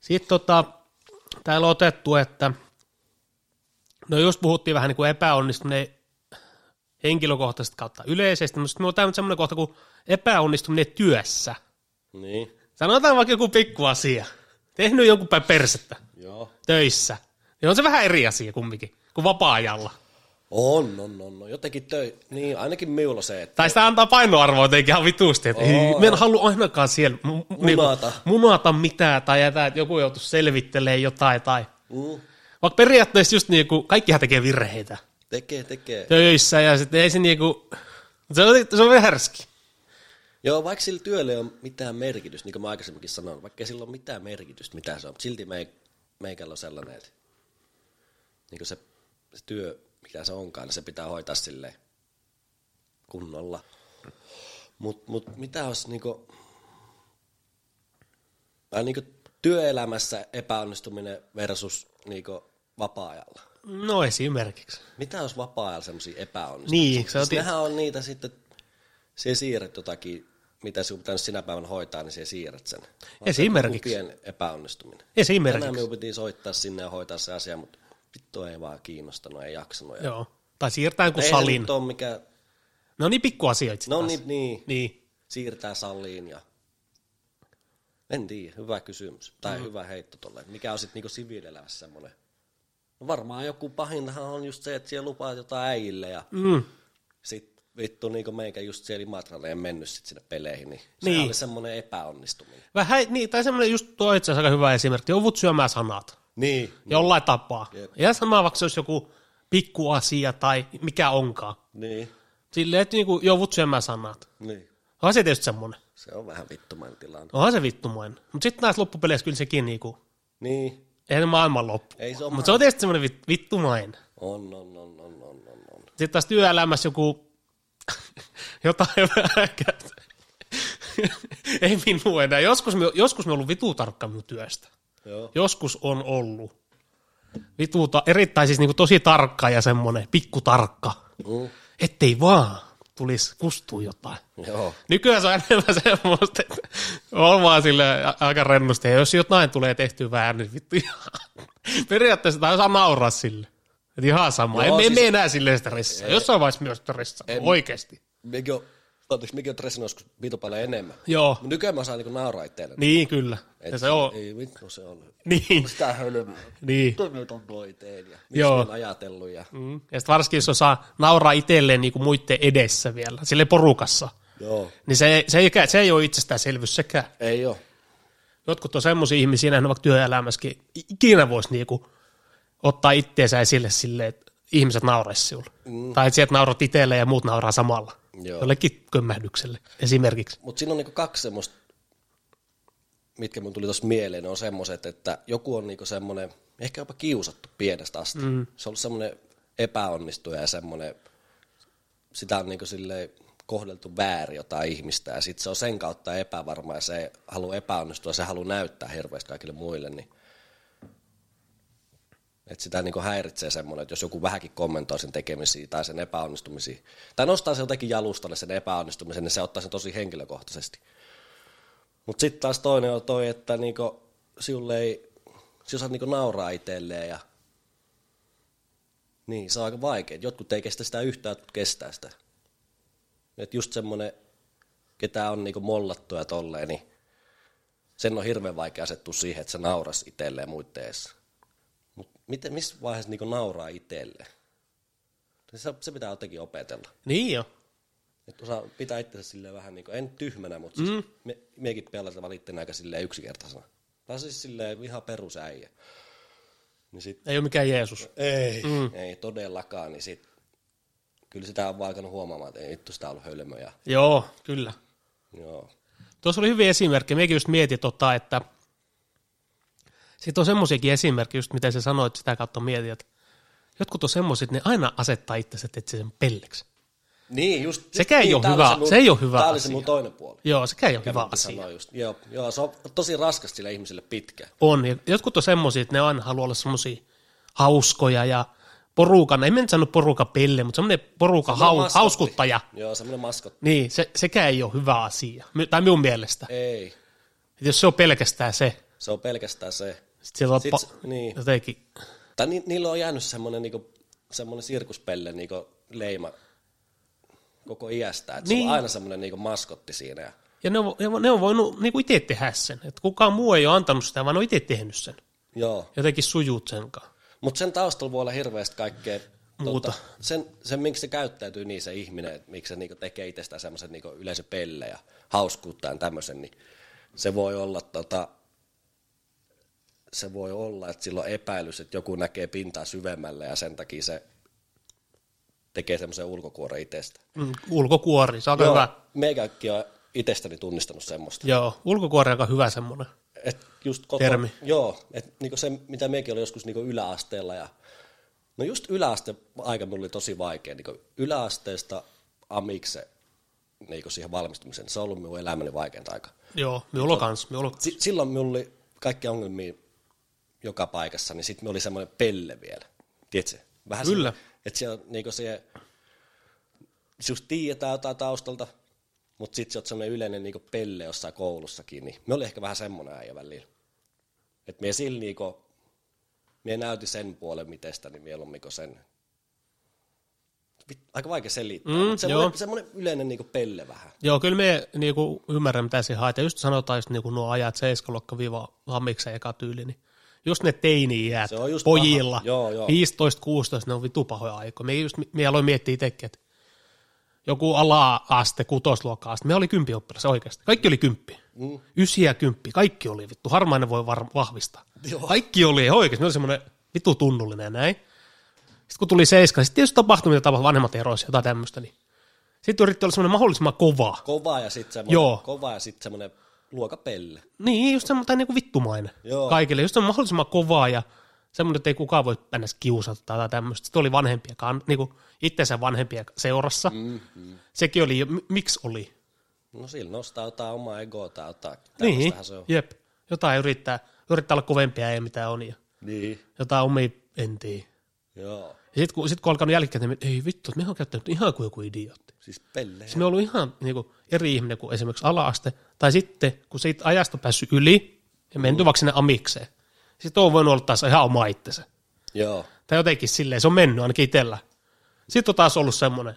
Sitten tota, täällä on otettu, että no just puhuttiin vähän niin kuin epäonnistuneen henkilökohtaisesti kautta yleisesti, mutta sitten on semmoinen kohta kuin epäonnistuminen työssä. Niin. Sanotaan vaikka joku pikku asia. Tehnyt jonkun päin persettä Joo. töissä. Niin on se vähän eri asia kumminkin kuin vapaa-ajalla. On, on, on, on. Jotenkin töi, niin ainakin minulla se, että Tai sitä antaa painoarvoa jotenkin ihan vitusti, että ei, me en halua ainakaan siellä mu- niinku Munata. munata mitään tai jätä, että joku joutuisi selvittelemään jotain tai mm, vaikka periaatteessa just niinku, kaikkihan tekee virheitä tekee, tekee. töissä ja sitten ei se niinku, se on, se on härski. Joo, vaikka sillä työllä ei ole mitään merkitystä, niin kuin mä aikaisemminkin sanoin, vaikka ei sillä ole mitään merkitystä, mitä se on, mutta silti me, meikällä on sellainen, että niin kuin se, se työ, mikä se onkaan, niin se pitää hoitaa sille kunnolla. Mutta mut, mitä olisi niinku, tai niinku työelämässä epäonnistuminen versus niinku vapaa-ajalla? No esimerkiksi. Mitä jos vapaa-ajalla semmoisia epäonnistumisia? Niin, se on siis nehän on niitä sitten, se siirret jotakin, mitä sinun pitänyt sinä päivänä hoitaa, niin se siirret sen. On se Esimerkiksi. joku Pieni epäonnistuminen. Tänään Esimerkiksi. minun piti soittaa sinne ja hoitaa se asia, mutta vittu ei vaan kiinnostanut, ei jaksanut. Ja Joo. Tai siirtää ei se salin. nyt ole mikä, No niin pikku asioita no niin, niin, Niin. siirtää saliin ja en tiedä, hyvä kysymys. Tai mm. hyvä heitto tolle. Mikä on sitten niinku siviilielämässä semmoinen? No varmaan joku pahintahan on just se, että siellä lupaat jotain äijille ja Mm. sit vittu niinku meikä just siellä Imatralle ja mennyt sit sinne peleihin, niin, Niin. se oli semmoinen epäonnistuminen. Vähän, niin, tai semmoinen just tuo itse asiassa aika hyvä esimerkki. Joudut syömään sanat. Niin. Jollain tapaa. Jep. Ja sama vaikka se olisi joku pikku asia tai mikä onkaan. Niin. Silleen, että niinku joudut syömään sanat. Niin. Onhan se tietysti semmoinen. Se on vähän vittumainen tilanne. Onhan se vittumainen. Mutta sitten näissä loppupeleissä kyllä sekin niinku, Niin. eihän ne maailman loppu. Ei se ole Mutta se on tietysti semmoinen vit, vittumainen. On, on, on, on, on, on, on. Sitten taas työelämässä joku jotain vähän Ei minua enää. Joskus me, joskus me ollut vitu tarkka minun työstä. Joo. Joskus on ollut. Vituuta, erittäin siis niinku tosi tarkka ja semmoinen pikkutarkka. Mm. Ettei vaan tulisi kustua jotain. Joo. Nykyään se on enemmän semmoista, että on vaan sille aika rennosti. Ja jos jotain tulee tehtyä väärin, niin vittu ihan. Periaatteessa tai saa nauraa sille. Et ihan sama. Joo, Emme siis- siis... enää silleen stressaa. Jossain vaiheessa myös stressaa. Oikeesti. Mekin on, mekin on tressinut joskus vitu paljon enemmän. Joo. Mutta nykyään mä saan niinku nauraa itseäni. Niin, kyllä. Ja se on. Ei vittu, se on. Niin. Sitä hölmöä. niin. Toi nyt on toi teen ja miksi Joo. oon ajatellut ja Mm. Ja sitten varsinkin, jos osaa nauraa itselleen niin kuin muiden edessä vielä, sille porukassa. Joo. Niin se, se, ei, se ei ole itsestäänselvyys sekään. Ei ole. Jotkut on semmoisia ihmisiä, nähnyt vaikka työelämässäkin, ikinä voisi niinku ottaa itteensä esille silleen, että ihmiset nauraisi sinulle. Mm. Tai että sieltä naurat itselle ja muut nauraa samalla. Joo. Jollekin kömmähdykselle esimerkiksi. Mutta siinä on niinku kaksi semmoista, mitkä mun tuli tuossa mieleen, on semmoiset, että joku on niinku semmoinen, ehkä jopa kiusattu pienestä asti. Mm. Se on ollut semmoinen epäonnistuja ja semmoinen, sitä on niinku silleen kohdeltu väärin jotain ihmistä ja sitten se on sen kautta epävarma ja se haluaa epäonnistua, se haluaa näyttää hirveästi kaikille muille, niin että sitä niin häiritsee semmoinen, että jos joku vähänkin kommentoi sen tekemisiä tai sen epäonnistumisia, tai nostaa sen jotenkin jalustalle sen epäonnistumisen, niin se ottaa sen tosi henkilökohtaisesti. Mutta sitten taas toinen on toi, että niinku, sinulle ei, si osaat niinku nauraa itselleen ja niin, se on aika vaikea. Jotkut ei kestä sitä yhtään, jotkut kestää sitä. Et just semmoinen, ketä on niinku mollattu ja tolleen, niin sen on hirveän vaikea asettua siihen, että se nauras itselleen Mutta miten, missä vaiheessa niinku nauraa itselle? Se, se pitää jotenkin opetella. Niin jo. Että osaa pitää itsensä silleen vähän niin kuin, en tyhmänä, mutta siis mm. me, mekin pelasin valittiin aika silleen yksinkertaisena. Tai siis silleen ihan perusäijä. Niin sit, ei ole mikään Jeesus. Ei, mm. ei todellakaan. Niin sit, kyllä sitä on vaikannut huomaamaan, että ei vittu sitä ollut hölmöjä. Joo, kyllä. Joo. Tuossa oli hyvin esimerkki. Mekin just mietin, tota, että sitten on semmoisiakin esimerkkejä, just mitä sä sanoit, sitä kautta mietin, että jotkut on semmoiset, ne aina asettaa itsensä, että sen pelleksi. Niin, just. Sekä ei niin, ole hyvä, se, mun, se ei ole hyvä Tämä oli se mun toinen puoli. Joo, sekä ei ole hyvä asia. Just. Joo, joo, se on tosi raskas sille ihmiselle pitkä. On, ja jotkut on semmoisia, että ne aina haluaa olla semmoisia hauskoja ja porukan, ei mennä sanoa porukan pelle, mutta semmoinen porukan hau, hauskuttaja. Joo, semmoinen maskotti. Niin, se, sekä ei ole hyvä asia, tai minun mielestä. Ei. Et jos se on pelkästään se. Se on pelkästään se. Sitten siellä on Sit, pa- niin. jotenkin. Tai ni, niillä on jäänyt semmoinen, niinku, semmoinen sirkuspelle niinku leima koko iästä. Että niin. se on aina semmoinen niinku maskotti siinä. Ja, ja ne on, ne on voinut niinku itse tehdä sen. Että kukaan muu ei ole antanut sitä, vaan on itse tehnyt sen. Joo. Jotenkin sujut sen kanssa. Mutta sen taustalla voi olla hirveästi kaikkea Muuta. Totta, sen, sen, miksi se käyttäytyy niin se ihminen, että miksi se niinku tekee itsestään semmoisen niinku yleisöpelle ja hauskuutta ja tämmöisen, niin se voi olla tota, se voi olla, että sillä on epäilys, että joku näkee pintaa syvemmälle ja sen takia se tekee semmoisen ulkokuoren itsestä. Mm, ulkokuori, se on Joo, hyvä. Meikäkin on itsestäni tunnistanut semmoista. Joo, ulkokuori on aika hyvä semmoinen et just koto, termi. Joo, että niinku se, mitä mekin oli joskus niinku yläasteella ja No just yläaste aika mulla oli tosi vaikea. Niin yläasteesta amikse niin siihen valmistumiseen, se on ollut minun elämäni vaikeinta aika. Joo, minulla kans. Minulla... S- silloin minulla oli kaikki ongelmia joka paikassa, niin sitten me oli semmoinen pelle vielä. Tiedätkö? Vähän Kyllä. Se, että se on niin se, just tiedetään jotain taustalta, mutta sitten se on semmoinen yleinen niin pelle jossain koulussakin, niin me oli ehkä vähän semmoinen äijä välillä. Että me sillä niin Mie näytin sen puolen mitestäni mieluummin kuin sen. Aika vaikea selittää, mm, mutta semmoinen, semmoinen yleinen niin pelle vähän. Joo, kyllä me niin ymmärrän, mitä se haet. Ja just sanotaan just niin nuo ajat 7 viiva hammiksen eka tyyli, niin just ne teini-iät pojilla, joo, joo. 15-16, ne on vitu pahoja aikoja. Me, just, me aloin miettiä itsekin, että joku ala-aste, kutosluokka aste, me oli kympi oppilas oikeasti. Kaikki oli kymppi. Mm. Ysi ja kymppi, kaikki oli vittu. Harmainen voi var- vahvistaa. Joo. Kaikki oli oikeasti, ne oli semmoinen vittu tunnullinen ja näin. Sitten kun tuli seiska, sitten tietysti tapahtui, mitä tapahtui vanhemmat eroissa, jotain tämmöistä, niin sitten yritti olla semmoinen mahdollisimman kova. Kova ja sitten semmoinen, Joo. kova ja sitten semmoinen luokapelle. Niin, just semmoinen, tai niinku vittumainen Joo. kaikille. Just semmoinen mahdollisimman kovaa ja semmoinen, että ei kukaan voi mennä kiusata tai tämmöistä. Sitten oli vanhempia, niinku itsensä vanhempia seurassa. Mm, mm. Sekin oli, miksi oli? No sillä nostaa jotain omaa egoa tai jotain. Niin, se on. jep. Jotain yrittää, yrittää olla kovempia ei mitä on. Ja niin. Jotain omia entiä. Joo. Ja sitten kun, sit kun alkanut jälkikäteen, niin ei vittu, että me on käyttänyt ihan kuin joku idiootti. Siis pelle. Siis me on ollut ihan niin kuin, eri ihminen kuin esimerkiksi alaaste. Tai sitten, kun siitä ajasta on päässyt yli ja menty mm. vaikka sinne amikseen, sitten on voinut olla taas ihan oma itsensä. Joo. Tai jotenkin silleen, se on mennyt ainakin itsellä. Sitten on taas ollut semmoinen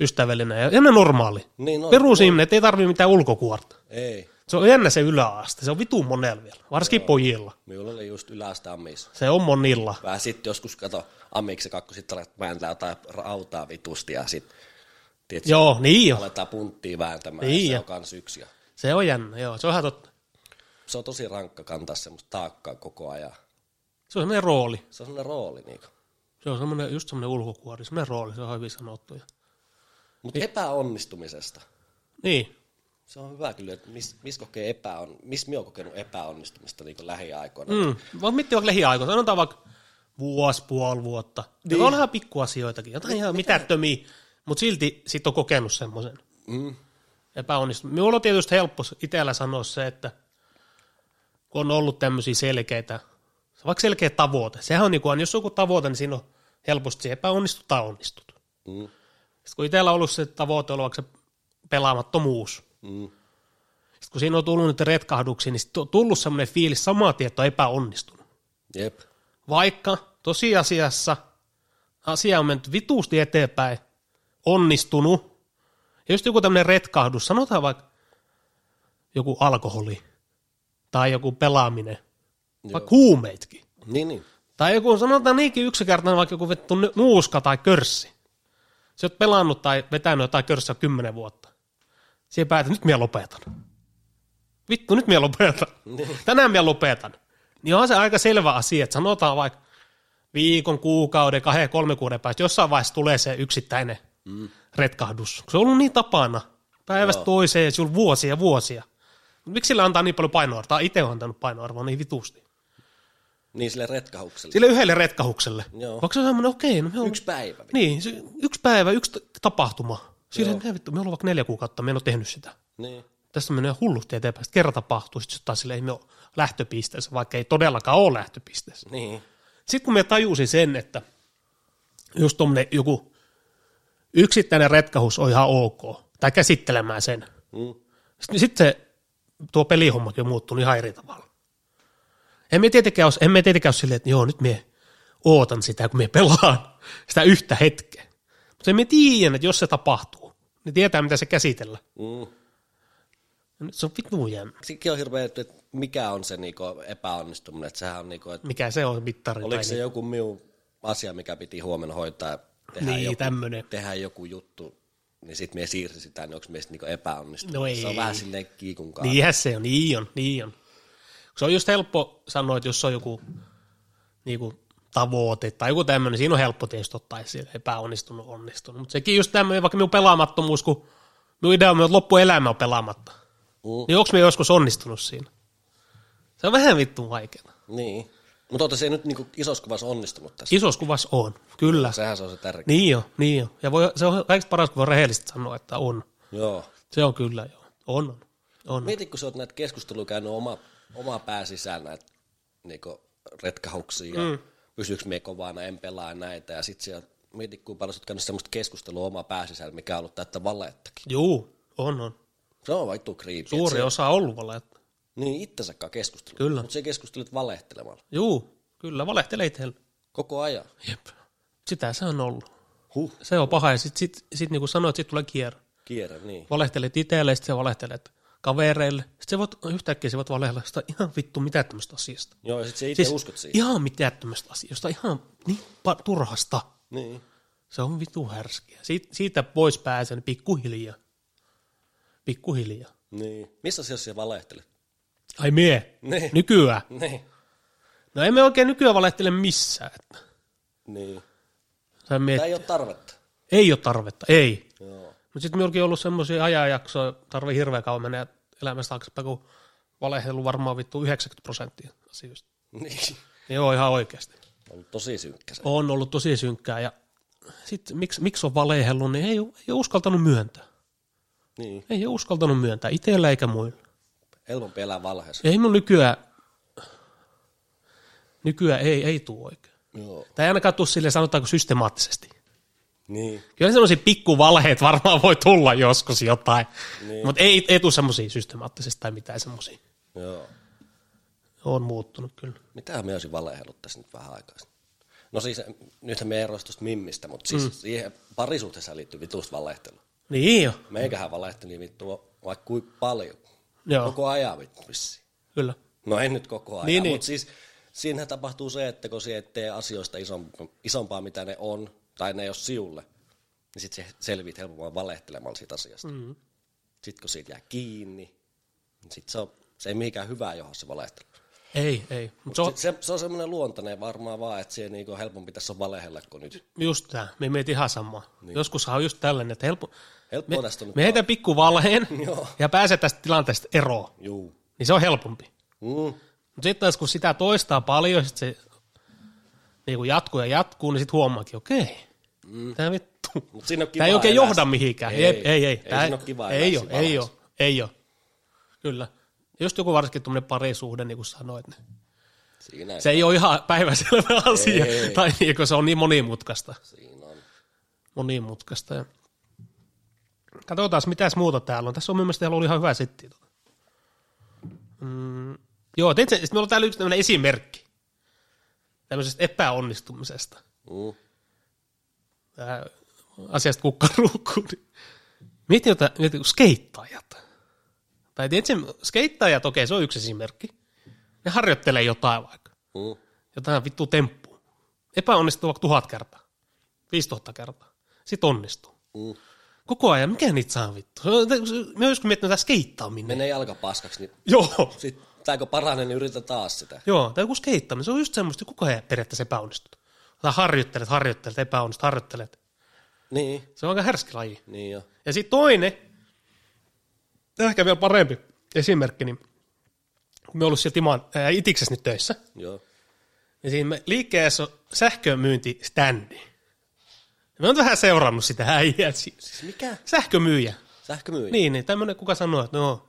ystävällinen ja ennen normaali. Niin, no, Perusihminen, että ei tarvitse mitään ulkokuorta. Ei. Se on jännä se yläaste, se on vitun monella vielä, varsinkin Joo. pojilla. Minulla oli just yläaste ammis. Se on monilla. Vähän sitten joskus kato ammiksi kakku, sitten alat vääntää jotain rautaa vitusti ja sitten Tiedätkö, Joo, niin jo. aletaan punttia vääntämään, Niin ja se on kans yksi. Ja Se on jännä, joo. Se on ihan totta. se on tosi rankka kantaa semmoista taakkaa koko ajan. Se on semmoinen rooli. Se on semmoinen rooli. Niinku. Se on semmoinen, just semmoinen ulkokuori, semmoinen rooli, se on hyvin sanottu. Ja... Mutta epäonnistumisesta. Niin, Se on hyvä kyllä, että missä mis kokee epäon, miss minä olen kokenut epäonnistumista niin lähiaikoina. mm. Mitti vaikka lähiaikoina, sanotaan vaikka vuosi, puoli vuotta. Niin. Ne on ihan pikkuasioitakin, jotain ihan mitättömiä, mutta silti sit on kokenut semmoisen Mm. epäonnistumisen. Minulla on tietysti helppo itsellä sanoa se, että kun on ollut tämmöisiä selkeitä, vaikka selkeä tavoite, sehän on niin kuin, jos on joku tavoite, niin siinä on helposti se epäonnistut tai onnistut. Mm. Sitten kun itsellä on ollut se tavoite, vaikka se pelaamattomuus, Mm. sitten kun siinä on tullut nyt retkahduksia, niin on tullut semmoinen fiilis samaa tieto epäonnistunut. Jep. Vaikka tosiasiassa asia on mennyt vituusti eteenpäin, onnistunut, ja just joku tämmöinen retkahdus, sanotaan vaikka joku alkoholi tai joku pelaaminen, vaikka huumeitkin. Niin, niin. Tai joku, sanotaan niinkin yksinkertainen, vaikka joku vettu nuuska tai körssi. Sä oot pelannut tai vetänyt jotain körssiä kymmenen vuotta. Siihen päätät, nyt minä lopetan. Vittu, nyt minä lopetan. Tänään minä lopetan. Niin on se aika selvä asia, että sanotaan vaikka viikon, kuukauden, kahden, kolme kuuden päästä, jossain vaiheessa tulee se yksittäinen mm. retkahdus. Se on ollut niin tapana päivästä Joo. toiseen ja sulla vuosia vuosia. Mut Miksi sillä antaa niin paljon painoarvoa? Tai itse on antanut painoarvoa niin vitusti. Niin sille retkahukselle. Sille yhdelle retkahukselle. Joo. Vaikka se on semmoinen, okei, no me on, Yksi päivä. niin, se, yksi päivä, yksi tapahtuma. Siinä ei vittu, me ollaan vaikka neljä kuukautta, me en ole tehnyt sitä. Niin. Tästä menee hullusti eteenpäin. Sitten kerran tapahtuu, sitten taas sille ei me ole lähtöpisteessä, vaikka ei todellakaan ole lähtöpisteessä. Niin. Sitten kun me tajusin sen, että just tuommoinen joku yksittäinen retkahus on ihan ok, tai käsittelemään sen, Mm. sitten sit se tuo pelihommakin on muuttunut ihan eri tavalla. En me tietenkään ole, en me tietenkään ole silleen, että joo, nyt me ootan sitä, kun me pelaan sitä yhtä hetkeä. Mutta me tiedän, että jos se tapahtuu, niin tietää, mitä se käsitellä. Mm. Se on vittu jännä. Sekin on hirveä, että mikä on se niinku epäonnistuminen. Että sehän on niinku, että Mikä se on mittari? oliko se joku minun asia, mikä piti huomenna hoitaa tehdä, Niin, joku, tämmönen. tehdä joku juttu, niin sitten me siirsin sitä, niin onko meistä niinku epäonnistunut. No Se ei. on vähän silleen kiikun kanssa. Niinhän se on, niin on, niin on. Se on just helppo sanoa, että jos on joku niin kuin, tavoite tai joku tämmöinen, siinä on helppo tietysti ottaa esille epäonnistunut, onnistunut. Mutta sekin just tämmöinen, vaikka minun pelaamattomuus, kun minun idea on, että loppuelämä on pelaamatta. Mm. Niin onko me joskus onnistunut siinä? Se on vähän vittu vaikeaa. Niin. Mutta oota se ei nyt niinku isossa kuvassa onnistunut tässä. Isossa kuvassa on, kyllä. Sehän se on se tärkeä. Niin jo, niin jo. Ja voi, se on kaikista paras, kun voi rehellisesti sanoa, että on. Joo. Se on kyllä joo. On, on. on. Mieti, kun sä oot näitä keskusteluja käynyt oma, oma pää sisään näitä niinku, retkahuksia ja mm. pysyykö me kovana, en pelaa näitä. Ja sit siellä, mieti, kun paljon sä oot käynyt semmoista keskustelua oma pää sisällä, mikä on ollut täyttä valettakin. Juu, on, on. Se on vittu kriipi. Suuri se, osa on ollut valetta. Niin, itsensäkaan keskustelu. Kyllä. Mutta se keskustelut valehtelemalla. Juu, kyllä, valehtele itselle. Koko ajan. Jep. Sitä se on ollut. Huh. Se on paha, ja sitten sit, sit, niin kuin sanoit, sit tulee kierre. Kierre, niin. Valehtelet itselle, sitten valehtelet kavereille. Sitten voit, yhtäkkiä sä voit valehdella sitä ihan vittu mitättömästä asiasta. Joo, ja sit sä itse Siis uskot siihen. ihan mitättömästä asiasta, ihan niin pa- turhasta. Niin. Se on vittu härskiä. Siit, siitä pois pääsen pikkuhiljaa. Pikkuhiljaa. Niin. Missä asiassa sä valehtelet? Ai mie, Niin. nykyään. Niin. No emme oikein nykyään valehtele missään. Että. Niin. Tää ei ole tarvetta. ei ole tarvetta, ei. Joo. Mutta sitten minullakin on ollut semmoisia ajanjaksoja, tarvii hirveän kauan mennä elämästä taaksepäin, kun valehdellut varmaan vittu 90 prosenttia asioista. Niin. Niin on ihan oikeasti. On tosi synkkä se. On ollut tosi synkkää ja sitten miksi, miksi on valehellut, niin ei, ei ole uskaltanut myöntää. Niin. Ei ole uskaltanut myöntää itsellä eikä muilla. Helpompi elää valheessa. Ei mun nykyään, nykyään ei, ei tule oikein. Joo. Tai ei ainakaan tule sille sanotaanko systemaattisesti. Niin. Kyllä semmoisia pikkuvalheet varmaan voi tulla joskus jotain, Niin. mutta ei, ei tule semmoisia systemaattisesti tai mitään semmoisia. Joo. On muuttunut kyllä. Mitähän me olisin valehellut tässä nyt vähän aikaa? No siis, nythän me eroisi tuosta mimmistä, mutta siis mm. siihen parisuhteessa liittyy vitusta valehtelu. Niin jo, Meikähän valehteli vittu vaikka kuin paljon. joo, Koko ajan vittu vissiin. kyllä. No ei nyt koko ajan, Niin, niin, niin. mutta siis siinähän tapahtuu se, että kun sinä tee asioista isompaa, mitä ne on, tai ne ei ole siulle, niin sitten se selviit helpommin valehtelemalla siitä asiasta. Mm. Sitten kun siitä jää kiinni, niin sit se, on, se ei mihinkään hyvää johon se valehtelu. Ei, ei. Mut se, on, se, se, on semmoinen luontainen varmaan vaan, että se niinku helpompi tässä on valehella kuin nyt. Just tämä. Me mietin ihan samaa. Niin. Joskushan on just tällainen, että helppo, Helppoa tästä me heitän pikku valheen ja pääsee tästä tilanteesta eroon. Juu. Niin se on helpompi. Mm. Mutta sitten taas kun sitä toistaa paljon, sit se niin kun jatkuu ja jatkuu, niin sitten huomaakin, okei, mm. tämä vittu. Mut siinä on kiva Tämä ei oikein elää johda mihinkään. Ei, Ei, ei, ei. ei Tää, siinä ole kiva ei ole, ei ole, ei ole. Kyllä. Just joku varsinkin tuommoinen parisuhde, niin kuin sanoit. Niin Siinä, se ei ole ihan päiväselvä asia, Ei. tai niin, kun se on niin monimutkaista. siinä on. monimutkaista. Ja... Katsotaan, mitäs muuta täällä on. Tässä on mielestäni ollut ihan hyvä setti. Mm, joo, teit sen, sit meillä on täällä yksi tämmöinen esimerkki tämmöisestä epäonnistumisesta. Mm. Tää asiasta kukkaruukkuun. Mieti jotain, mieti kun skeittajat. Tai tiedätkö, skeittajat, okei, se on yksi esimerkki. Ne harjoittelee jotain vaikka. Mm. Jotain vittu temppua. Epäonnistuu vaikka tuhat kertaa. 5000 kertaa. Sitten onnistuu. Mm. Koko ajan, mikä niitä saa vittu? Me joskus miettinyt tätä skeittaaminen. Menee jalka paskaksi, niin Joo, sitten tää kun paranee, niin yritä taas sitä. joo, tai joku skeittaaminen, se on just semmoista, koko ajan periaatteessa epäonnistut. Tai harjoittelet, harjoittelet, epäonnistut, harjoittelet. Niin, Se on aika härski laji. niin jo. Ja sitten toinen, ehkä vielä parempi esimerkki, niin kun me ollut siellä Timan, ää, Itiksessä nyt töissä, Joo. niin siinä liikkeessä on sähkömyyntistandi. Me on vähän seurannut sitä äijää. si- Siis mikä? Sähkömyyjä. Sähkömyyjä? Niin, niin tämmöinen, kuka sanoo, että no,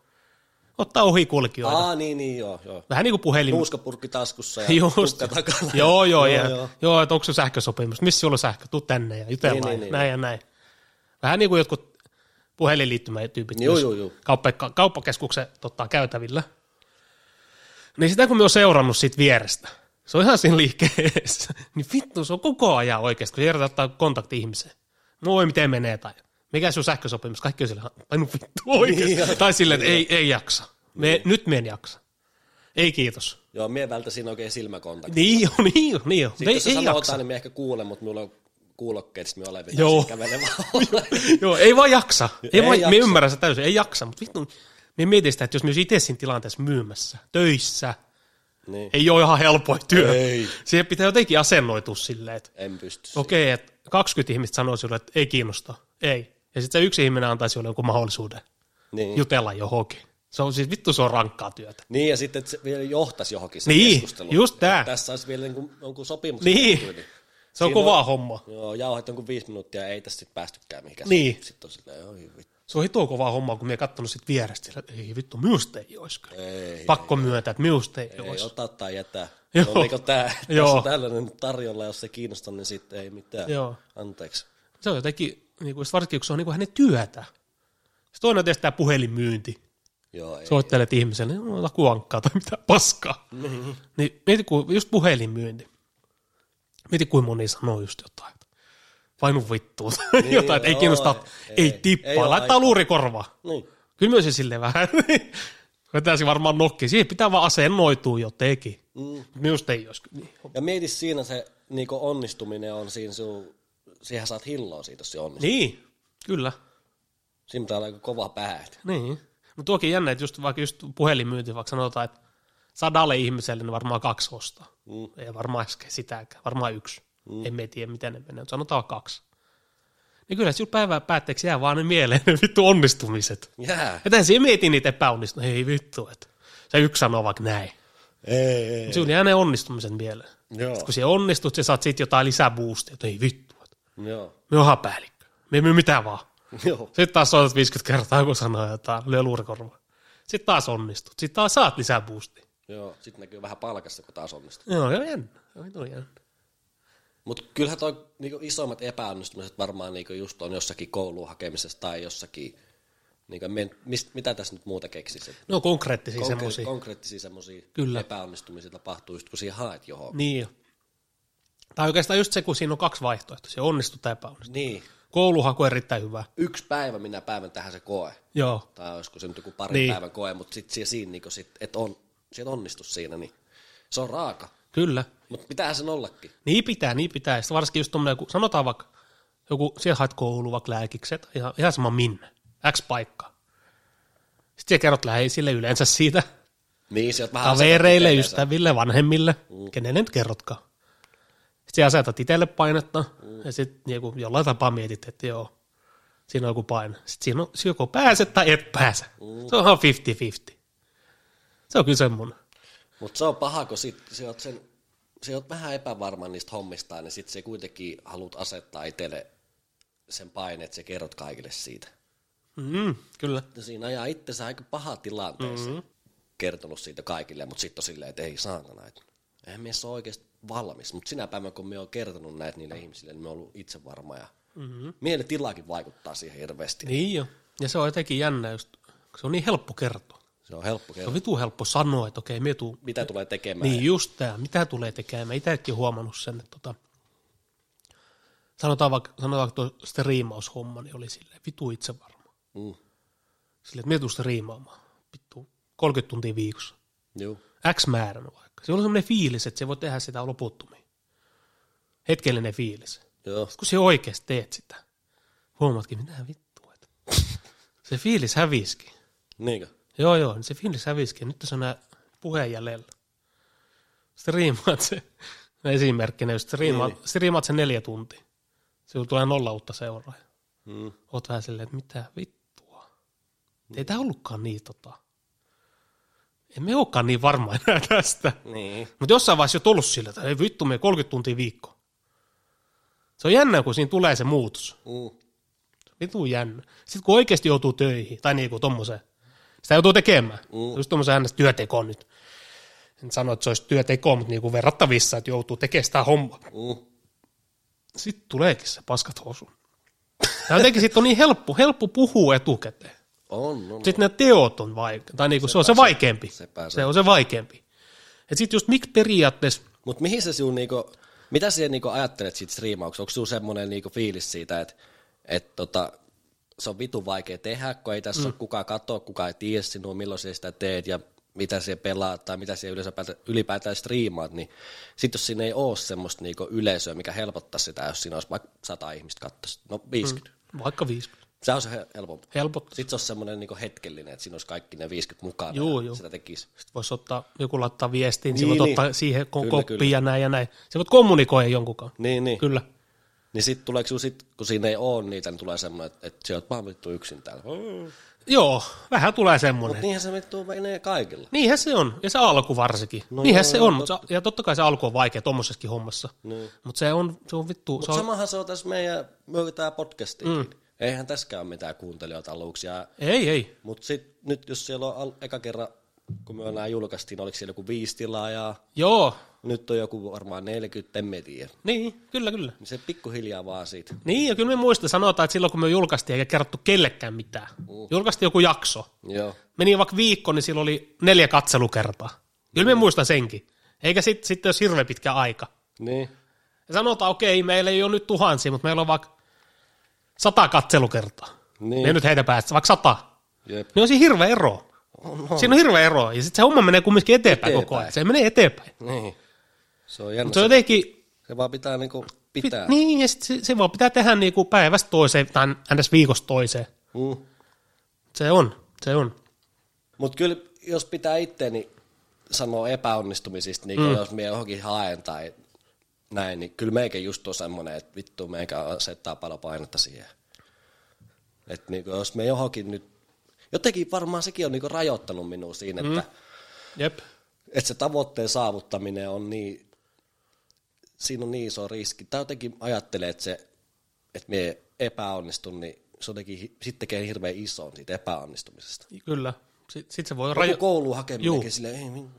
ottaa ohikulkijoita. Aa, niin, niin, joo, joo. Vähän niin kuin puhelin. Nuuskapurkki taskussa ja Just. takana. Joo, joo, joo, ja, joo. joo, että onko se sähkösopimus, missä sulla on sähkö, tuu tänne ja jutellaan, Niin, niin, niin, niin, niin, näin ja näin. Vähän niin kuin jotkut puhelinliittymätyypit Joo, joo, joo. Kauppa, kauppakeskuksen tota, käytävillä. Niin sitä kun me on seurannut siitä vierestä, se on ihan siinä liikkeessä, niin vittu, se on koko ajan oikeasti, kun järjestetään ottaa kontakti ihmiseen. Moi, miten menee, tai mikä sun sähkösopimus, kaikki on sillä, tai no vittu oikeasti. Niin, joo. tai silleen, että ei, ei jaksa. Me, nyt me en jaksa. Ei kiitos. Joo, mie välttäisin oikein silmäkontakti. Niin on, niin on, niin on. Sitten Ei, jos ei sanoo jaksa. niin me ehkä kuulen, mutta minulla on kuulokkeet, sitten me olen vielä Joo. Joo, ei vaan jaksa. Ei, Ei ei vaan, me jaksa. ymmärrän se täysin, ei jaksa, mutta vittu, me mietin sitä, että jos me olisi itse siinä tilanteessa myymässä, töissä, niin. ei ole ihan helpoin työ. Ei. Siihen pitää jotenkin asennoitua silleen, että En pysty. okei, okay, että 20 ihmistä sanoo sinulle, että ei kiinnosta, ei. Ja sitten se yksi ihminen antaisi sinulle jonkun mahdollisuuden Niin. jutella johonkin. Se on siis vittu, se on rankkaa työtä. Niin, ja sitten että se vielä johtaisi johonkin se Niin, keskustelu. just. Että Tässä olisi vielä niin jonkun sopimus. Niin. tehty, Se on kovaa homma. Joo, jauhat jonkun viisi minuuttia, ei tässä sitten päästykään mihinkään. Niin. Sitten on silleen, oi vittu. Se on hitoa kovaa hommaa, kun me katsonut sit vierestä, sillä, että ei vittu, minusta ei olisi kyllä. Ei, Pakko myöntää, että minusta ei, ei, olisi. ota tai jätä. Joo. No, niin tää, Joo. on tällainen tarjolla, jos se kiinnostaa, niin sitten ei mitään. Joo. Anteeksi. Se on jotenkin, niin kuin, varsinkin kun se on niin kuin hänen työtä. Sitten toinen on tietysti tämä puhelinmyynti. Joo, ei. Soittelet ihmiselle, niin ota kuankkaa tai mitä paskaa. Niin. Niin mieti, kun just puhelinmyynti. Mieti, kuin moni sanoo just jotain. Painu vittuun. Niin, jotain, että ei kiinnosta, ei- ei, tippaa, ei laittaa aikaa. luurikorva. Niin. Kyllä myös se silleen vähän. Vetäisi varmaan nokki. Siihen pitää vaan asennoitua jotenkin. Mm. Minusta ei olisi. Niin. Ja mieti siinä se niin onnistuminen on siinä sun, siihen saat hilloa siitä, jos se onnistuu. niin, kyllä. Siinä pitää olla aika kova pää. Niin. Mutta tuokin jännä, että just, vaikka just puhelinmyynti, vaikka sanotaan, että sadalle ihmiselle niin varmaan kaksi ostaa. Mm. Ei varmaan sitäkään, varmaan yksi. Mm. Emme tiedä, miten ne menee, mutta sanotaan kaksi. Niin kyllä sinulla päivän päätteeksi jää vaan ne mieleen ne vittu onnistumiset. Jää. Ja tämän siihen mietin niitä epäonnistumisia. Ei vittu, että se yksi sanoo vaikka näin. Ei, ei. Sinulla jää ne onnistumiset mieleen. Joo. Kun se onnistut, se saat sitten jotain lisäboostia, että ei vittu, että Joo. me onhan päällikkö. Me ei myy mitään vaan. Joo. Sitten taas soitat 50 kertaa, kun sanoo jotain, lyö luurikorvaa. Sitten taas onnistut. Sitten taas saat lisää boostia. Joo. Sitten näkyy vähän palkassa, kun taas onnistuu. Joo, joo, jännä. Joo, jännä. Mutta kyllähän toi niinku isommat epäonnistumiset varmaan niinku just on jossakin kouluun hakemisessa tai jossakin, niinku, mist, mitä tässä nyt muuta keksisi? No konkreettisia Konkre- semmoisia. konkreettisia semmoisia Kyllä. epäonnistumisia tapahtuu just kun siinä haet johon. Niin. Tai oikeastaan just se, kun siinä on kaksi vaihtoehtoa. Se onnistuu tai epäonnistuu. Niin. Kouluhaku on erittäin hyvä. Yksi päivä minä päivän tähän se koe. Joo. Tai olisiko se nyt joku pari Niin. päivän koe, mutta sitten siinä, siinä niinku sit, että on, sit onnistu siinä, niin se on raaka. Kyllä. Mutta pitää sen ollakin. Niin pitää, niin pitää. Ja sitten varsinkin just tommoinen, kun sanotaan vaikka, joku, siellä haet koulu, vaikka lääkikset, ihan, ihan sama minne, X paikka. Sitten kerrot läheisille yleensä siitä, Niin, sieltä vähän kavereille, ystäville, vanhemmille, mm. kenelle nyt kerrotkaan. Sitten asetat itselle painetta, mm. ja sitten niinku jollain tapaa mietit, että joo, siinä on joku paine. Sitten siinä on, joko pääset tai et pääse. Mm. Se on ihan 50-50. Se on kyllä semmoinen. Mutta se on paha, kun sit, sä oot sen, sä oot vähän epävarma niistä hommistaan, niin sitten se kuitenkin haluat asettaa itselle sen paine, että sä kerrot kaikille siitä. Mm, kyllä. Ja siinä ajaa itsensä aika paha tilanteessa mm-hmm. kertonut siitä kaikille, mutta sitten on silleen, että ei saatana, että eihän mies ole oikeasti valmis. Mutta sinä päivänä, kun me on kertonut näitä niille ihmisille, niin me on ollut itse varma ja mm-hmm. mielentilakin vaikuttaa siihen hirveästi. Niin jo. Ja se on jotenkin jännä just, kun se on niin helppo kertoa. Se on helppo Se kertoa, on vitu helppo sanoa, että okei, me tuu, mitä tulee tekemään. Niin just tämä, mitä tulee tekemään. Mä itsekin huomannut sen, että tota, sanotaan vaikka, sanotaan vaikka tuo striimaushomma, niin oli silleen vitu itse varma. Mm. Silleen, että me tuu striimaamaan, vittu, 30 tuntia viikossa. Joo. X määränä vaikka. Se on semmoinen fiilis, että se voi tehdä sitä loputtomiin. Hetkellinen fiilis. Joo. Sitten kun se oikeasti teet sitä, huomaatkin, mitä vittua. Että se fiilis häviskin. Niinkö? Joo, joo, niin se fiilis häviskin. Nyt tässä on nämä puheen jäljellä. Striimaat se, esimerkkinä, jos striimaat, Niin. striimaat sen neljä tuntia. Se tulee nolla uutta seuraajaa. Mm. Oot vähän silleen, että mitä vittua. Ei tämä ollutkaan niin tota. Emme olekaan niin varma enää tästä. Niin. Mutta jossain vaiheessa jo tullut sillä, että ei vittu, me 30 tuntia viikko. Se on jännä, kun siinä tulee se muutos. Mm. Vitu jännä. Sitten kun oikeasti joutuu töihin, tai niinku tommoseen, sitä joutuu tekemään. Mm. Just tommosen hänestä työtekoon nyt. En sano, että se olisi työteko, mutta niinku verrattavissa, että joutuu tekemään sitä hommaa. Mm. Sitten tuleekin se paskat housu. Ja jotenkin sitten on niin helppo, helppo puhua etukäteen. On, on. Sitten ne teot on vaikeampi, tai niinku se on se vaikeampi. se. Se on se vaikeampi. Ja sitten just miksi periaatteessa, Mutta mihin se sinun, niinku, mitä sinä niinku ajattelet siitä striimauksesta? Onko sinulla semmoinen niinku fiilis siitä, että et tota, se on vitu vaikea tehdä, kun ei tässä mm. ole kukaan katoa, kukaan ei tiedä sinua, milloin sinä sitä teet ja mitä sinä pelaat tai mitä sinä ylipäätään, ylipäätään striimaat, niin sitten jos siinä ei ole semmoista niinku yleisöä, mikä helpottaa sitä, jos siinä olisi vaikka 100 ihmistä katsoisi, no 50. Mm. vaikka 50, Se on se he- helpompi. helpottaa. Sitten se on semmoinen niinku hetkellinen, että siinä olisi kaikki ne 50 mukana ja juu. sitä tekisi. Sitten voisi ottaa, joku laittaa viestiin, niin, Niin, niin ottaa siihen ko- Kyllä, koppia kyllä. ja näin ja näin. Sä voit kommunikoida jonkunkaan. Niin, niin. Kyllä. Niin sitten tuleeko sinulla sit, kun siinä ei ole niitä, niin tulee semmoinen, että, että sä oot vaan vittu yksin täällä. Joo, vähän tulee semmoinen. Mutta niinhän se vittu menee kaikilla. Niinhän se on, ja se alku varsinkin. No No Niinhän joo, se on, tot- mutta se, ja totta kai se alku on vaikea tommosessakin hommassa. Niin. Mutta se on, se on vittu, se Mutta on, samahan se on tässä meidän, me podcastikin. Mm. Eihän tässäkään ole mitään kuuntelijoita aluksi. ei, ei. Mutta sitten nyt jos siellä on al- eka kerran, kun me nämä julkaistiin, oliko siellä joku viisi tilaajaa, Joo, nyt on joku varmaan 40, en mä tiedä. niin, kyllä, kyllä. Niin se pikkuhiljaa vaan siitä. Niin, ja kyllä me muista sanotaan, että silloin kun me julkaistiin eikä kerrottu kellekään mitään. Mm. Julkaistiin joku jakso. Joo. Meni vaikka viikko, niin silloin oli neljä katselukertaa. Kyllä me muistan senkin. Eikä sitten sit jos hirveän pitkä aika. Niin. Ja sanotaan, okei, meillä ei ole nyt tuhansia, mutta meillä on vaikka sata katselukertaa. Niin. Me nyt heitä päästä, vaikka sata. Jep. Niin on siinä hirveä ero. Siinä on hirveä ero. Ja sitten se homma menee kumminkin eteenpäin, Eteenpäin. koko ajan. Se menee eteenpäin. Niin. Se on jännä. Se jotenkin, se vaan pitää niinku pitää. niin, ja sit se, se vaan pitää tehdä niinku päivästä toiseen, tai ns. viikosta toiseen. Mm. Se on, se on. Mutta kyllä, jos pitää itteeni sanoa epäonnistumisista, niin mm. jos minä johonkin haen tai näin, niin kyllä meikä just on semmoinen, että vittu meikä asettaa paljon painetta siihen. Että niin jos me johonkin nyt, jotenkin varmaan sekin on niin rajoittanut minua siinä, mm. että, Jep. että se tavoitteen saavuttaminen on niin, siinä on niin iso riski. Tai jotenkin ajattelee, että se, että me epäonnistun, niin se jotenkin sitten tekee hirveän ison siitä epäonnistumisesta. Kyllä. Sitten sit se voi rajo- koulu hakeminenkin silleen, ei, min-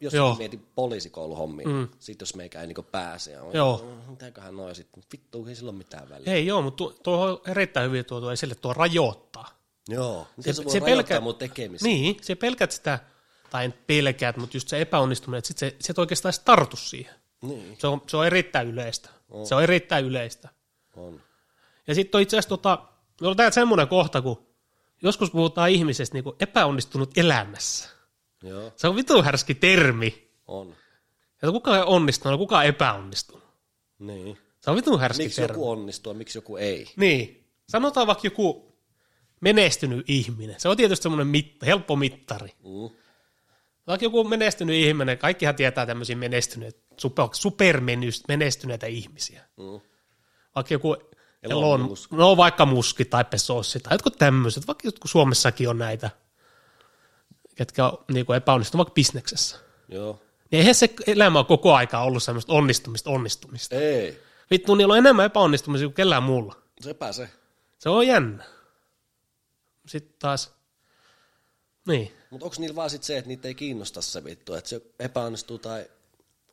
jos Joo. Mietin poliisikouluhommia, mm. sit jos meikä ei niinku pääse, ja Joo. "Mm, mitäköhän noin sitten, vittu ei sillä ole mitään väliä. Ei joo, mutta tuo, tuo on erittäin hyvin tuotu esille, tuo rajoittaa. Joo, miten se, se voi rajoittaa mun tekemistä? Niin, se pelkät sitä, tai en pelkäät, mutta just se epäonnistuminen, että sit se, se et oikeastaan edes tartu siihen. Niin, Se on, se on erittäin yleistä. Se on erittäin yleistä. on. Ja sitten on itse asiassa, tota, on täällä semmoinen kohta, kun joskus puhutaan ihmisestä niin epäonnistunut elämässä. Joo, Se on vitu härski termi. on. Että kuka on onnistunut, kuka on epäonnistunut. Niin. Se on vitun härski Miksi termi. joku onnistuu miksi joku ei? Niin. Sanotaan vaikka joku menestynyt ihminen. Se on tietysti semmoinen mitta, helppo mittari. Mm. Vaikka joku menestynyt ihminen, kaikkihan tietää tämmöisiä menestyneitä, super, supermenestyneitä ihmisiä. Mm. Vaikka joku Elon Elon, no vaikka Muski tai Pesossi tai jotkut tämmöiset, vaikka jotkut Suomessakin on näitä, ketkä on niin epäonnistunut vaikka bisneksessä. Joo. Niin eihän se elämä ole koko aikaa ollut semmoista onnistumista, onnistumista. Ei. Vittu, niillä on enemmän epäonnistumisia kuin kellään muulla. Sepä se. Se on jännä. Sitten taas, niin, Mutta onko niillä vaan sit se, että niitä ei kiinnosta se vittu, että se epäonnistuu tai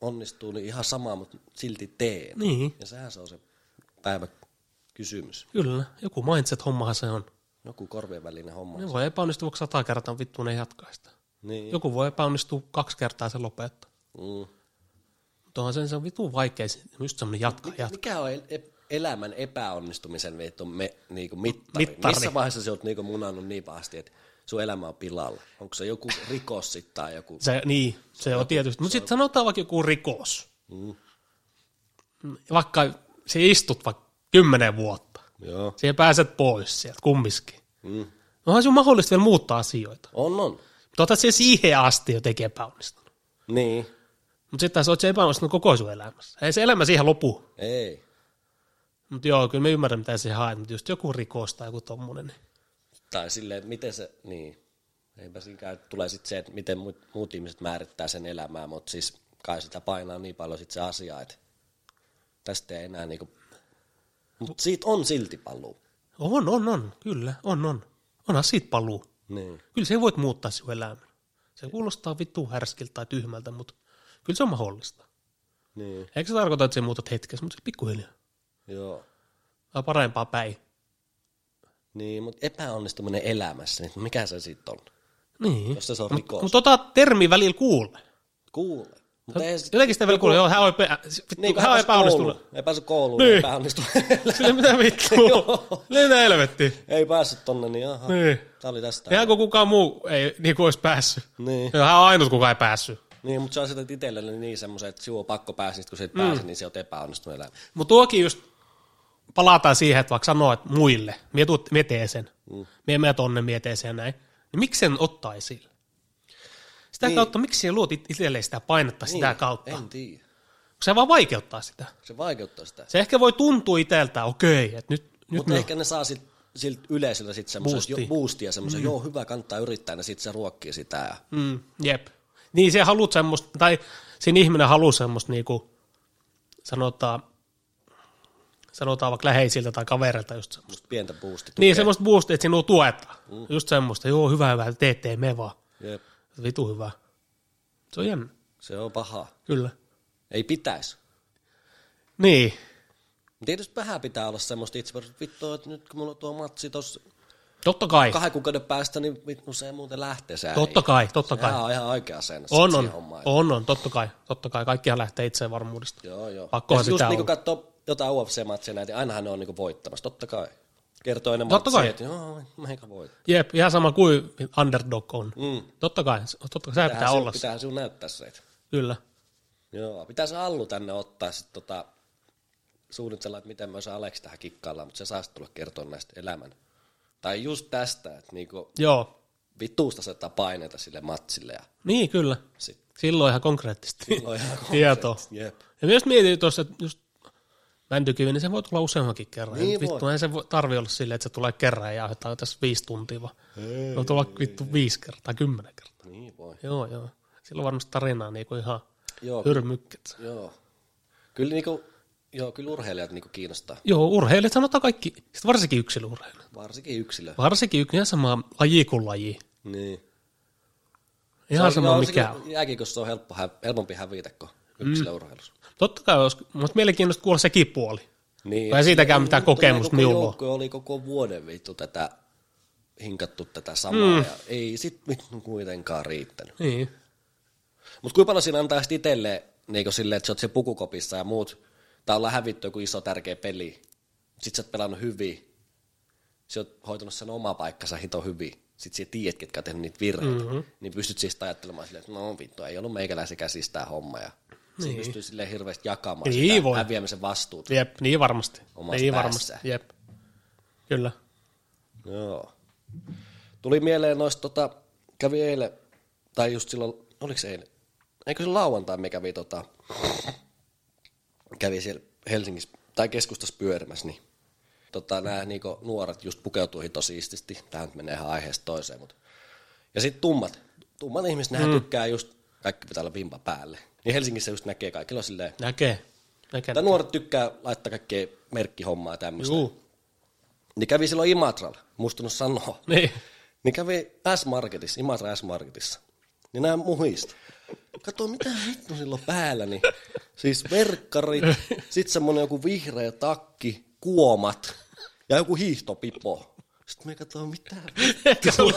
onnistuu, niin ihan sama, mutta silti tee. niin, Ja sehän se on se päivä kysymys. kyllä. Joku mindset-hommahan se on. Joku korvien välinen homma. Ne voi epäonnistua vaikka sata kertaa, vittu ne jatkaa sitä. Niin. Joku voi epäonnistua kaksi kertaa se lopettaa. Mm. Mutta onhan se, se on vitun vaikea, se- just semmoinen jatka, jatka. Mikä on el- elämän epäonnistumisen vittu me, niinku mittari? Mittari. Missä vaiheessa sä oot niinku munannut niin pahasti, että sun elämä on pilalla? Onko se joku rikos sit tai joku? Se, niin, se on tietysti. Mutta sitten sanotaan vaikka joku rikos. Mm. Vaikka se istut vaikka kymmenen vuotta. Joo. Siihen pääset pois sieltä kumminkin. Mm. Onhan se mahdollista vielä muuttaa asioita. On, on. Mutta otat se siihen asti jotenkin epäonnistunut. Niin. Mutta sitten taas oot se epäonnistunut koko sun elämässä. Ei se elämä siihen lopu. Ei. Mutta joo, kyllä me ymmärrän, mitä se haet, mutta just joku rikos tai joku tommonen. niin- Tai silleen, miten se, niin. Eipä siinäkään tulee sitten se, että miten muut, muut ihmiset määrittää sen elämää, mutta siis kai sitä painaa niin paljon sit se asia, että tästä ei enää niinku, mutta siitä on silti paluu. On, on, on, kyllä, on, on. Onhan siitä paluu. Niin. Kyllä se voit muuttaa sun elämän. Se kuulostaa vittu härskiltä tai tyhmältä, mutta kyllä se on mahdollista. Niin. Eikä se tarkoita, että se muutat hetkessä, mutta se pikkuhiljaa. Joo. Tai parempaa päin. Niin, mutta epäonnistuminen elämässä, niin mikä se sitten on? Niin. Jos se on rikos. Mutta tota termi välillä kuulee. Kuule. Mutta ei sit- Jotenkin sitä vielä kuulee, joo, hän on, epä, vittu, niin, hän on epäonnistunut. kouluun. Ei päässyt kouluun, Niin. epäonnistui. Sille mitä vittu. Mitä helvetti. ei päässyt tonne, niin aha. Niin. Tää oli tästä. Eihän kun kukaan muu ei niin kuin olisi päässyt. Niin. Hän on ainut, kuka ei päässyt. Niin, mutta sä asetat itsellesi niin semmoisen, että sinua on pakko päästä, kun sä et mm. pääse, niin se on epäonnistunut elämä. Mutta tuokin just, palataan siihen, että vaikka sanoo, että muille, mie, tuut, sen, mm. mie mene tonne, mie sen näin, niin miksi sen ottaa esille? Sitä niin. Niin. kautta, miksi se luot it- itselleen sitä painetta sitä kautta? En tiedä. Se vaan vaikeuttaa sitä. Se vaikeuttaa sitä. Se ehkä voi tuntua itseltä, okei, että nyt, nyt Mutta ehkä ne saa sit, siltä yleisöllä sit semmoisen Boostia. boostia, semmoisen, mm. joo hyvä, kannattaa yrittää, ja sit se ruokkii sitä. Ja, mm, jep. Niin se haluat semmoista, tai siinä ihminen haluaa semmoista niinku, sanotaan, sanotaan vaikka läheisiltä tai kavereilta just semmoista. pientä boostia. Niin, semmoista boostia, että sinua tuetaan. Mm. Just semmoista, joo, hyvä, hyvä, teet, tee, me vaan. Jep. Vitu hyvä. Se on jännä, Se on paha. kyllä. Ei pitäisi. Niin, Tietysti vähän pitää olla semmoista itse vittu, että nyt kun mulla on tuo matsi tuossa totta kai. kahden kuukauden päästä, niin vittu se muuten lähtee se Totta kai, totta kai. Sehän on ihan oikea sen. On, on, on, on, totta kai, totta kai. Kaikkihan lähtee itse varmuudesta. Joo, joo. Pakkohan ja sit just pitää niinku olla. Jotain UFC-matseja näitä, niin ainahan ne on niinku voittamassa, totta kai. Kertoo ennen Totta kai. että joo, meikä voittaa. Jep, ihan sama kuin underdog on. Mm. Totta kai, totta kai, sehän pitää olla. se. Pitää sinun näyttää se. Kyllä. Joo, pitää se Allu tänne ottaa sitten tota, suunnitella, että miten myös Aleksi tähän kikkaillaan, mutta se saisi tulla kertoa näistä elämän. Tai just tästä, että niinku Joo, vituusta asettaa paineita sille matsille ja niin kyllä. sit Silloin ihan konkreettisesti. silloin ihan Tietoa. konkreettisesti. Jep. Ja myös mietin tuossa, että just mäntykivi, niin se voi tulla useammankin kerran. Niin vittu, ei se tarvi olla silleen, että se tulee kerran ja jauhetaan tässä viisi tuntia, vaan voi tulla vittu viisi kertaa kymmenen kertaa. Niin voi. Joo, joo. Silloin varmasti tarinaa niinku ihan Joo, hyrmykket. joo. Kyllä niinku, joo, kyllä urheilijat niinku kiinnostaa. Joo, urheilijat sanotaan kaikki, sit varsinkin yksilöurheilijat. Varsinkin yksilö. Varsinkin yksi ihan sama laji kuin laji. Niin. Ihan Se on- sama joo, mikä on. Jääkiekossa on helppo, helpompi hävitä kuin yksilöurheilussa. Totta kai olisi, mutta mielenkiintoista kuulla sekin puoli. Niin, Tai siitäkään mitään kokemusta koko minulla. joukko oli koko vuoden vittu tätä hinkattu tätä samaa mm. ja ei sit kuitenkaan riittänyt. Niin. Mutta kuinka paljon siinä antaa sit itselleen niin silleen, että sä oot siellä pukukopissa ja muut, tai ollaan hävitty joku iso tärkeä peli, sit sä oot pelannut hyvin, sä oot hoitanut sen oma paikkansa hito hyvin, sit sä tiedät, ketkä on tehnyt niitä virheitä, mm-hmm. niin pystyt siis ajattelemaan silleen, että no vittu, ei ollut meikäläisen käsissä tää homma ja niin. se pystyy silleen hirveästi jakamaan Niin sitä voi. häviämisen vastuuta. Jep, niin varmasti. Omassa niin päässä. varmasti, jep. Kyllä. Joo. Tuli mieleen noista, tota, kävi eilen, tai just silloin, oliko se eilen? Eikö se lauantai me kävi, tota, kävi siellä Helsingissä, tai keskustassa pyörimässä, niin tota, nämä niinku, nuoret just pukeutuihin tosi ististi. Tämä nyt menee ihan aiheesta toiseen, mutta. Ja sitten tummat. Tummat ihmiset, nehän mm. tykkää just, kaikki pitää olla vimpa päälle. Niin Helsingissä just näkee kaikilla silleen, Näkee. Näkee. tai nuoret tykkää laittaa kaikkea merkkihommaa ja tämmöistä. Juu. Niin kävi silloin Imatralla, muistunut sanoa. Niin. Niin kävi S-Marketissa, Imatra S-Marketissa. Niin nämä muhista. Kato, mitä vittu silloin päällä, niin siis verkkarit, sit semmonen joku vihreä takki, kuomat ja joku hiihtopipo. Sitten me katsoin, mitä Ehkä se oli,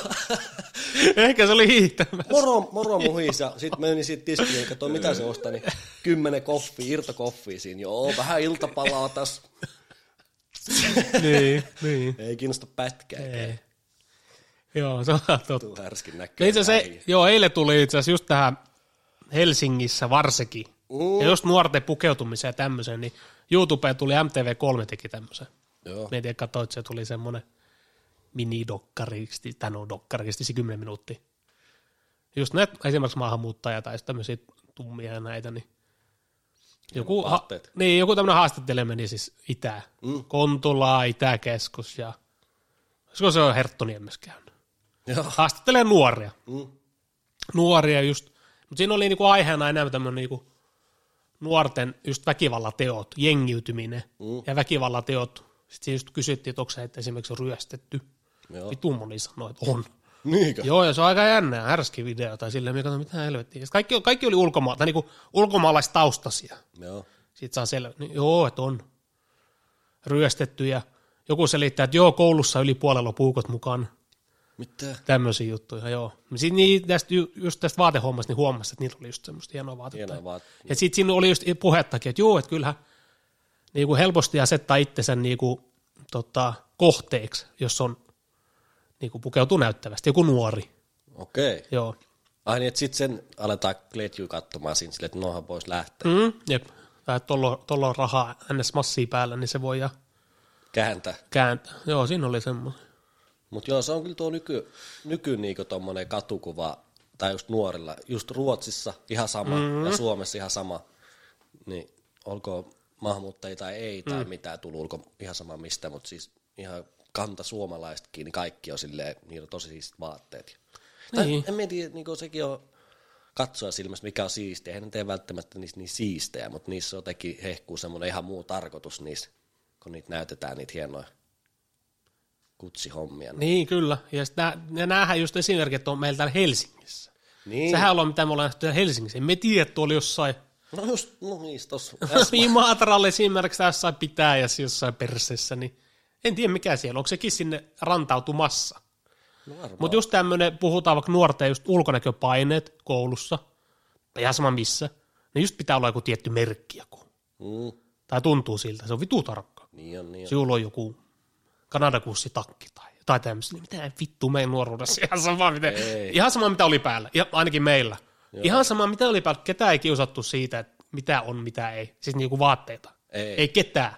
ehkä se oli hiihtämä. Moro, moro muhis ja sitten menin siitä tiskiin ja katsoin, mitä se ostaa, niin kymmenen koffia, irtokoffia siinä. Joo, vähän iltapalaa tässä. niin, niin. Ei kiinnosta pätkää. Ei. Joo, se on totta. Tuu härskin No näköinen. itse asiassa, joo, eilen tuli itse asiassa just tähän Helsingissä varsinkin. Mm. Ja just nuorten pukeutumiseen ja tämmöiseen, niin YouTubeen tuli MTV3 teki tämmöisen. Joo. Mä en tiedä, katsoit, se tuli semmoinen mini-dokkaristi, tai no dokkaristi, se 10 minuuttia. Just näitä esimerkiksi maahanmuuttajia tai tämmöisiä tummia ja näitä, niin joku, ha, niin, joku tämmöinen haastattelija meni siis Itä, Mm. Kontula, Itäkeskus ja olisiko se on Herttoniemessä käynyt. Joo. Haastattelee nuoria Mm. nuoria just, mutta siinä oli niinku aiheena enemmän tämmöinen niinku nuorten just väkivallateot, jengiytyminen Mm. ja väkivallateot. Sitten siinä just kysyttiin, että onko se että esimerkiksi ryöstetty. Joo. Vitun moni sanoi, että on. Niinkö? Joo, ja se on aika jännä, härski video tai silleen, mikä mitä helvettiä. Sitten Kaikki, kaikki oli ulkoma- tai niinku ulkomaalaistaustaisia. Joo. Sitten saa selvä, niin joo, että on ryöstetty ja joku selittää, että joo, koulussa yli puolella on puukot mukana. Mitä? Tämmöisiä juttuja, joo. Sitten niin, tästä, ju- just tästä vaatehommasta niin huomasi, että niillä oli just semmoista hienoa vaatetta. Hienoa vaat- Ja sitten siinä oli just puhettakin, että joo, että kyllähän niin kuin helposti asettaa itsensä niin kuin, tota, kohteeksi, jos on niin kuin pukeutuu näyttävästi, joku nuori. Okei. Joo. Ai niin, että sitten sen aletaan kletju katsomaan siinä silleen, että nohan pois lähteä. Mm, jep. Tai tuolla on rahaa ns. massia päällä, niin se voi ja Kääntää. kääntää. Joo, siinä oli semmoinen. Mutta joo, se on kyllä tuo nyky, nyky niinku tommonen katukuva, tai just nuorilla, just Ruotsissa ihan sama, mm-hmm. ja Suomessa ihan sama, niin olkoon maahanmuuttajia tai ei, tai mm. mitään tullut, ulko ihan sama mistä, mutta siis ihan kanta suomalaisetkin, niin kaikki on silleen, niillä on tosi siistit vaatteet. Tai Niin. en mä tiedä, niin sekin on katsoa silmästä, mikä on siistiä. Eihän ne tee välttämättä niistä niin siistejä, mutta niissä on teki hehkuu semmoinen ihan muu tarkoitus niissä, kun niitä näytetään niitä hienoja kutsihommia. Niin. Niin, kyllä. Ja, sit nää, ja näähän just esimerkit on meillä täällä Helsingissä. niin. Sehän on mitä me ollaan nähty täällä Helsingissä. Emme tiedä, että tuolla jossain No just, no niistä tossa. Imatralle esimerkiksi tai jossain pitäjässä jossain persessä, niin en tiedä mikä siellä, onko sekin sinne rantautumassa. No. Mutta just tämmöinen, puhutaan vaikka nuorten just ulkonäköpaineet koulussa, tai ihan sama missä, niin just pitää olla joku tietty merkki joku. Mm, Tai tuntuu siltä, se on vitu tarkka. niin on, niin on. Sinulla on joku kanadakussitakki tai jotain tämmöistä, niin mitä vittu meidän nuoruudessa, ihan sama, mitä, Ei. ihan sama mitä oli päällä, ja ainakin meillä. Joo. Ihan sama mitä oli päällä, ketään ei kiusattu siitä, että mitä on, mitä ei, siis niinku vaatteita. Ei. ei ketään.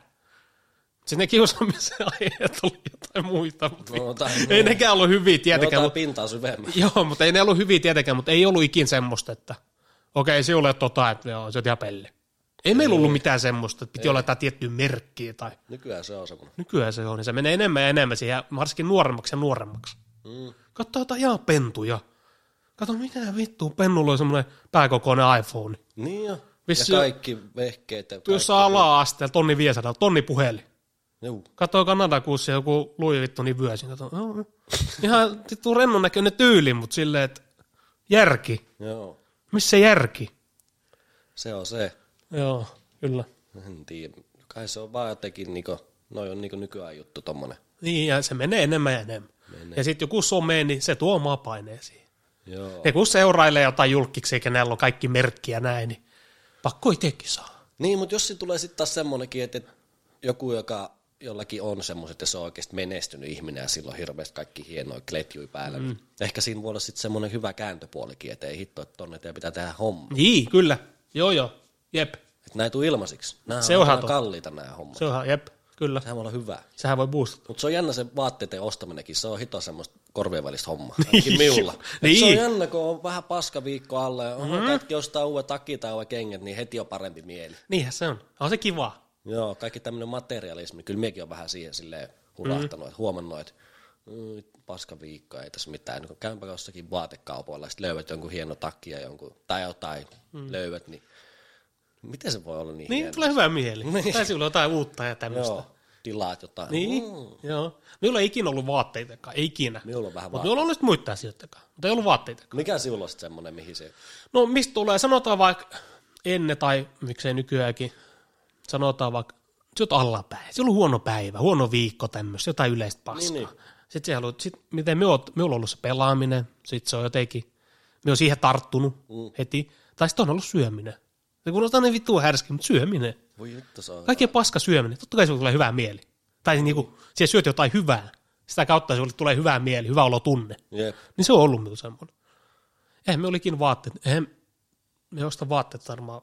Sitten ne kiusaamisen aiheet oli jotain muita, mutta No, tai, ei nekään ollut hyviä no, tietenkään. tai mutta, pintaa syvemmän. joo, mutta ei ne ollut hyviä tietenkään, mutta ei ollut ikin semmoista, että okei, sinulle ei tota, että joo, se on ihan pelle. Ei meillä ollut mitään semmoista, että piti olla jotain tiettyä merkkiä tai Nykyään se on semmoinen. Nykyään se on, niin se menee enemmän ja enemmän siihen, varsinkin nuoremmaksi ja nuoremmaksi. Mm. Katso jotain ihan pentuja. Kato, mitä vittu, pennulla on semmoinen pääkokoinen iPhone. Niin jo. Vissi- ja kaikki vehkeet. ja Tuossa ala-asteella, tonni 500, tonni puhelin. Juu. Katsoo Kanadakuussa joku Louis Vuittonin vyösin. Kato, no, ihan vittu rennon näköinen tyyli, mutta silleen, että järki. Joo. Missä järki? Se on se. Joo, kyllä. En tiedä. Kai se on vaan jotenkin, niinku, noi on niinku nykyään juttu tommonen. Niin, ja se menee enemmän ja enemmän. Menee. Ja sitten joku some, niin se tuo omaa paineeseen. Joo. Ne kun seurailee jotain julkiksi, eikä näillä on kaikki merkkiä näin, niin pakko itsekin saa. Niin, mutta jos se tulee sitten taas semmonenkin, että että joku, joka jollakin on semmoiset, ja se on oikeasti menestynyt ihminen, ja sillä on hirveästi kaikki hienoja kletjuja päällä, mm. niin ehkä siinä voi olla sitten semmoinen hyvä kääntöpuolikin, että ei hitto, että tonne teidän pitää tehdä homma. Niin, kyllä. Joo, joo. Jep. Että näin tuu ilmaisiksi. Nämä Se on on kalliita nämä hommat. Se on, jep, kyllä. Sehän voi olla hyvä. Sehän voi boostata. Mutta se on jännä se vaatteiden ostaminenkin, se on hito semmoista korvien välistä hommaa, ainakin miulla. Et Niin. Se on jännä, kun on vähän paska viikko alle, ja mm-hmm. kaikki ostaa uuden takki tai uuden kengät, niin heti on parempi mieli. Niinhän se on. On se kiva. Joo, kaikki tämmöinen materialismi, kyllä mekin on vähän siihen silleen hulahtanut, mm-hmm. että huomannut, että mm, paska viikko, ei tässä mitään. Niin käympä jossakin vaatekaupoilla, sitten löydät jonkun hieno takki ja jonkun, tai jotain mm. löydät, niin miten se voi olla niin, Niin, hieno? tulee hyvä mieli. Niin. Tai sinulla on jotain uutta ja tämmöistä. Joo, tilaat jotain. Niin, Mm. joo. Minulla ei ikinä ollut vaatteitakaan, ei ikinä. Minulla on vähän Mutta minulla on ollut muita asioitakaan, mutta ei ollut vaatteitakaan. Mikä sinulla on sitten semmoinen, mihin se... No mistä tulee, sanotaan vaikka ennen tai miksei nykyäänkin, sanotaan vaikka, se on allapäin, se on ollut huono päivä, huono viikko tämmöistä, jotain yleistä paskaa. Niin, Niin. Sitten se haluat, sit, miten me oot, me on ollut se pelaaminen, sitten se on jotenkin, me on siihen tarttunut mm. heti, tai sitten on ollut syöminen. Se kuulostaa niin vittua härski, mutta syöminen. Voi se on... Kaikkein paska syöminen, totta kai sinulle tulee hyvää mieli. Tai niinku, siellä syöt jotain hyvää, sitä kautta sinulle tulee hyvää mieli, hyvä olo tunne. Jep. Niin se on ollut minun semmoinen. Eihän me olikin vaatteet, eihän me osta vaatteet varmaan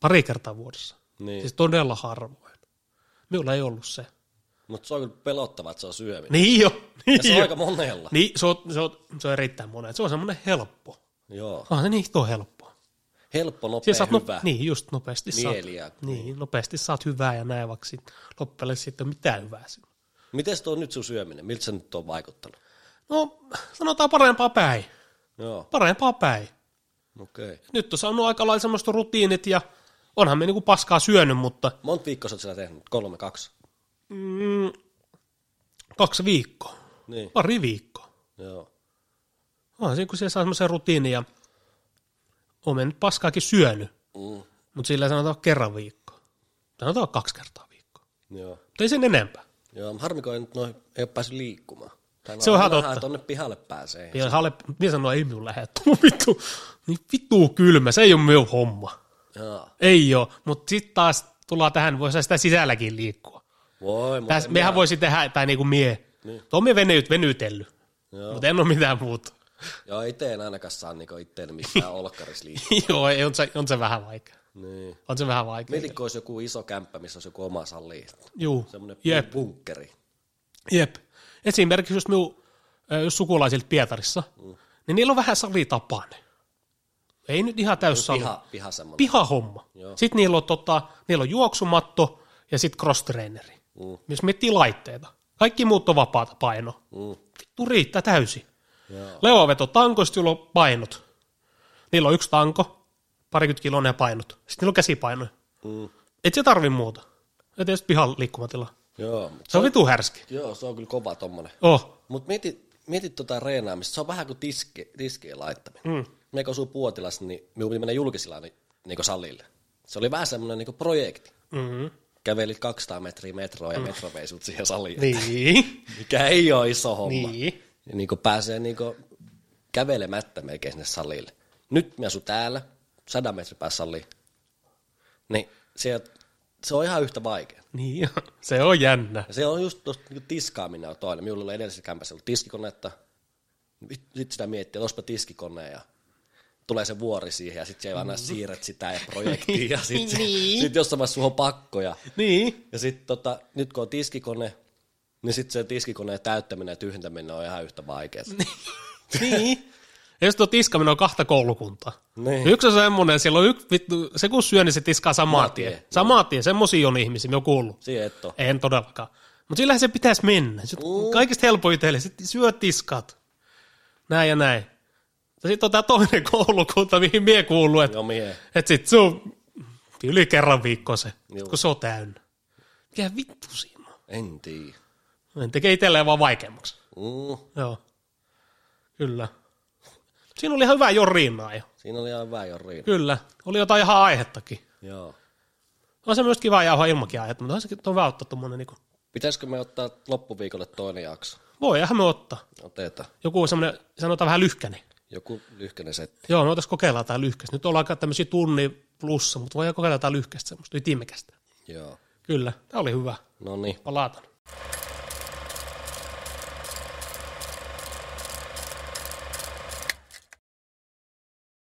pari kertaa vuodessa. Niin. Siis todella harvoin. Minulla ei ollut se. Mutta se on kyllä pelottavaa, että se on syöminen. Niin jo. Niin Ja se on jo. aika monella. Niin, se on, se on, se on erittäin monen. Se on semmoinen helppo. Joo. Onhan se niin hito helppoa. Helppo, nopea, saat hyvä. No, niin, just nopeasti Mieli ja- saat. Niin, nopeasti saat hyvää ja näin, vaikka sit loppujen sitten mitään hyvää sinne. Miten tuo on nyt sun syöminen? Miltä se nyt on vaikuttanut? No, sanotaan parempaa päin. Joo, Parempaa päin. okei. Okay. Nyt on saanut aika lailla semmoista rutiinit ja onhan me niinku paskaa syönyt, mutta Monta viikkoa sä oot sitä tehnyt? Kolme, kaksi? mm, kaksi viikkoa, Niin, pari viikkoa. joo. Onhan siinä, kun siellä saa semmoisen rutiinin ja olen nyt paskaakin syönyt, Mm, mutta sillä sanotaan kerran viikko. Sanotaan kaksi kertaa viikkoa. joo. Mutta ei sen enempää. Joo, harmi, kun ei, nyt noin, ei ole päässyt liikkumaan. Tai Se on ihan totta. Tonne pihalle pääsee. Ja Halle, minä sanoin, ei minun lähde. Tuo vittu, niin vittu kylmä, se ei ole minun homma. Joo. Ei ole, mutta sitten taas tullaan tähän, voisi sitä sisälläkin liikkua. Voi, mutta Täs, mehän voisi tehdä, tai niinku mie. Niin. Tuo mie venyt, venytellyt, Joo. mutta en ole mitään muuta. Joo, itse en ainakaan saa niinku itteeni missään olkkaris liikkua. Joo, ei, on, se, on se vähän vaikea. niin. On se vähän vaikea. Mieti, kun olisi joku iso kämppä, missä olisi joku oma salli. Juu, Semmoinen jep, bunkkeri. jep. Esimerkiksi jos minun jos sukulaisilta Pietarissa, mm. niin niillä on vähän salitapainen. Ei nyt ihan täys sali. Piha, piha semmoinen. Pihahomma. Joo. Sitten niillä on, tota, niillä on juoksumatto ja sitten cross-traineri. Mm. Jos miettii laitteita. Kaikki muut on vapaata painoa. Mm. Vittu riittää täysin. Joo. Leoveto tankoista, jolla on painot. Niillä on yksi tanko, parikymmentä kiloa ja painot. Sitten niillä on käsipainoja. Mm. Et se tarvi muuta. Et edes pihan liikkumatila. Joo, mut Se on vitu härski. joo, se on kyllä kova tommonen. Oh. Mutta mieti, mieti tota reenaamista, se on vähän kuin tiski, tiskien laittaminen. Mm. Me kun asuu Puotilassa, niin minun piti mennä julkisilla niin, niin salille. Se oli vähän semmoinen niin projekti. Mm-hmm. Kävelit 200 metriä metroa ja mm. metro vei sut siihen saliin. Niin. Mikä ei ole iso homma. niin. Ja niin kuin pääsee niin kuin kävelemättä melkein sinne salille. Nyt me asun täällä, 100 metrin päässä saliin. Niin se, se on ihan yhtä vaikea. Niin, se on jännä. Ja se on just tuosta niin tiskaaminen on toinen. Minulla oli edellisessä kämpässä ollut tiskikonetta. Sitten sitä miettii, että olisipa tiskikone ja tulee se vuori siihen ja sitten se aina siirret sitä ja projektiin ja sitten Niin. sit jossain vaiheessa sulla on pakko. Ja, Niin. ja sitten tota, nyt kun on tiskikone, niin sitten se tiskikoneen täyttäminen ja tyhjentäminen on ihan yhtä vaikeaa. niin. Ja jos tuo tiskaminen on kahta koulukuntaa. Niin. Yksi on semmoinen, siellä on yksi, vittu, se kun syö, niin se tiskaa samaa tien. tien, Samaa tien, semmosia on ihmisiä, me on kuullut. Siihen et ole. En todellakaan. Mutta sillähän se pitäisi mennä. Se on kaikista helpoin itselle. Sitten syö tiskat. Näin ja näin. Sitten on tämä toinen koulukunta, mihin mie kuuluu, että mie. et sit se on yli kerran viikko se, Joo. kun se on täynnä. Mikä vittu siinä on? En tiedä. En tekee itselleen vaan vaikeammaksi. Mm. Joo. Kyllä. Siinä oli ihan hyvä jorinaa jo. Siinä oli ihan vähän jo riina. Kyllä. Oli jotain ihan aihettakin. Joo. On se myös kiva jauhaa ilmakin aihetta, mutta on sekin on hyvä ottaa tommonen niinku. Pitäisikö me ottaa loppuviikolle toinen jakso? Voihan me ottaa. Otetaan. Joku semmoinen, sanotaan vähän lyhkänen. Joku lyhkäinen setti. Joo, me voitaisiin kokeilla jotain lyhkäistä. Nyt ollaan tämmöisiä tunnin plussa, mutta voidaan kokeilla jotain lyhkäistä, semmoista ytimekästä. Joo. Kyllä, tämä oli hyvä. No niin. Palataan.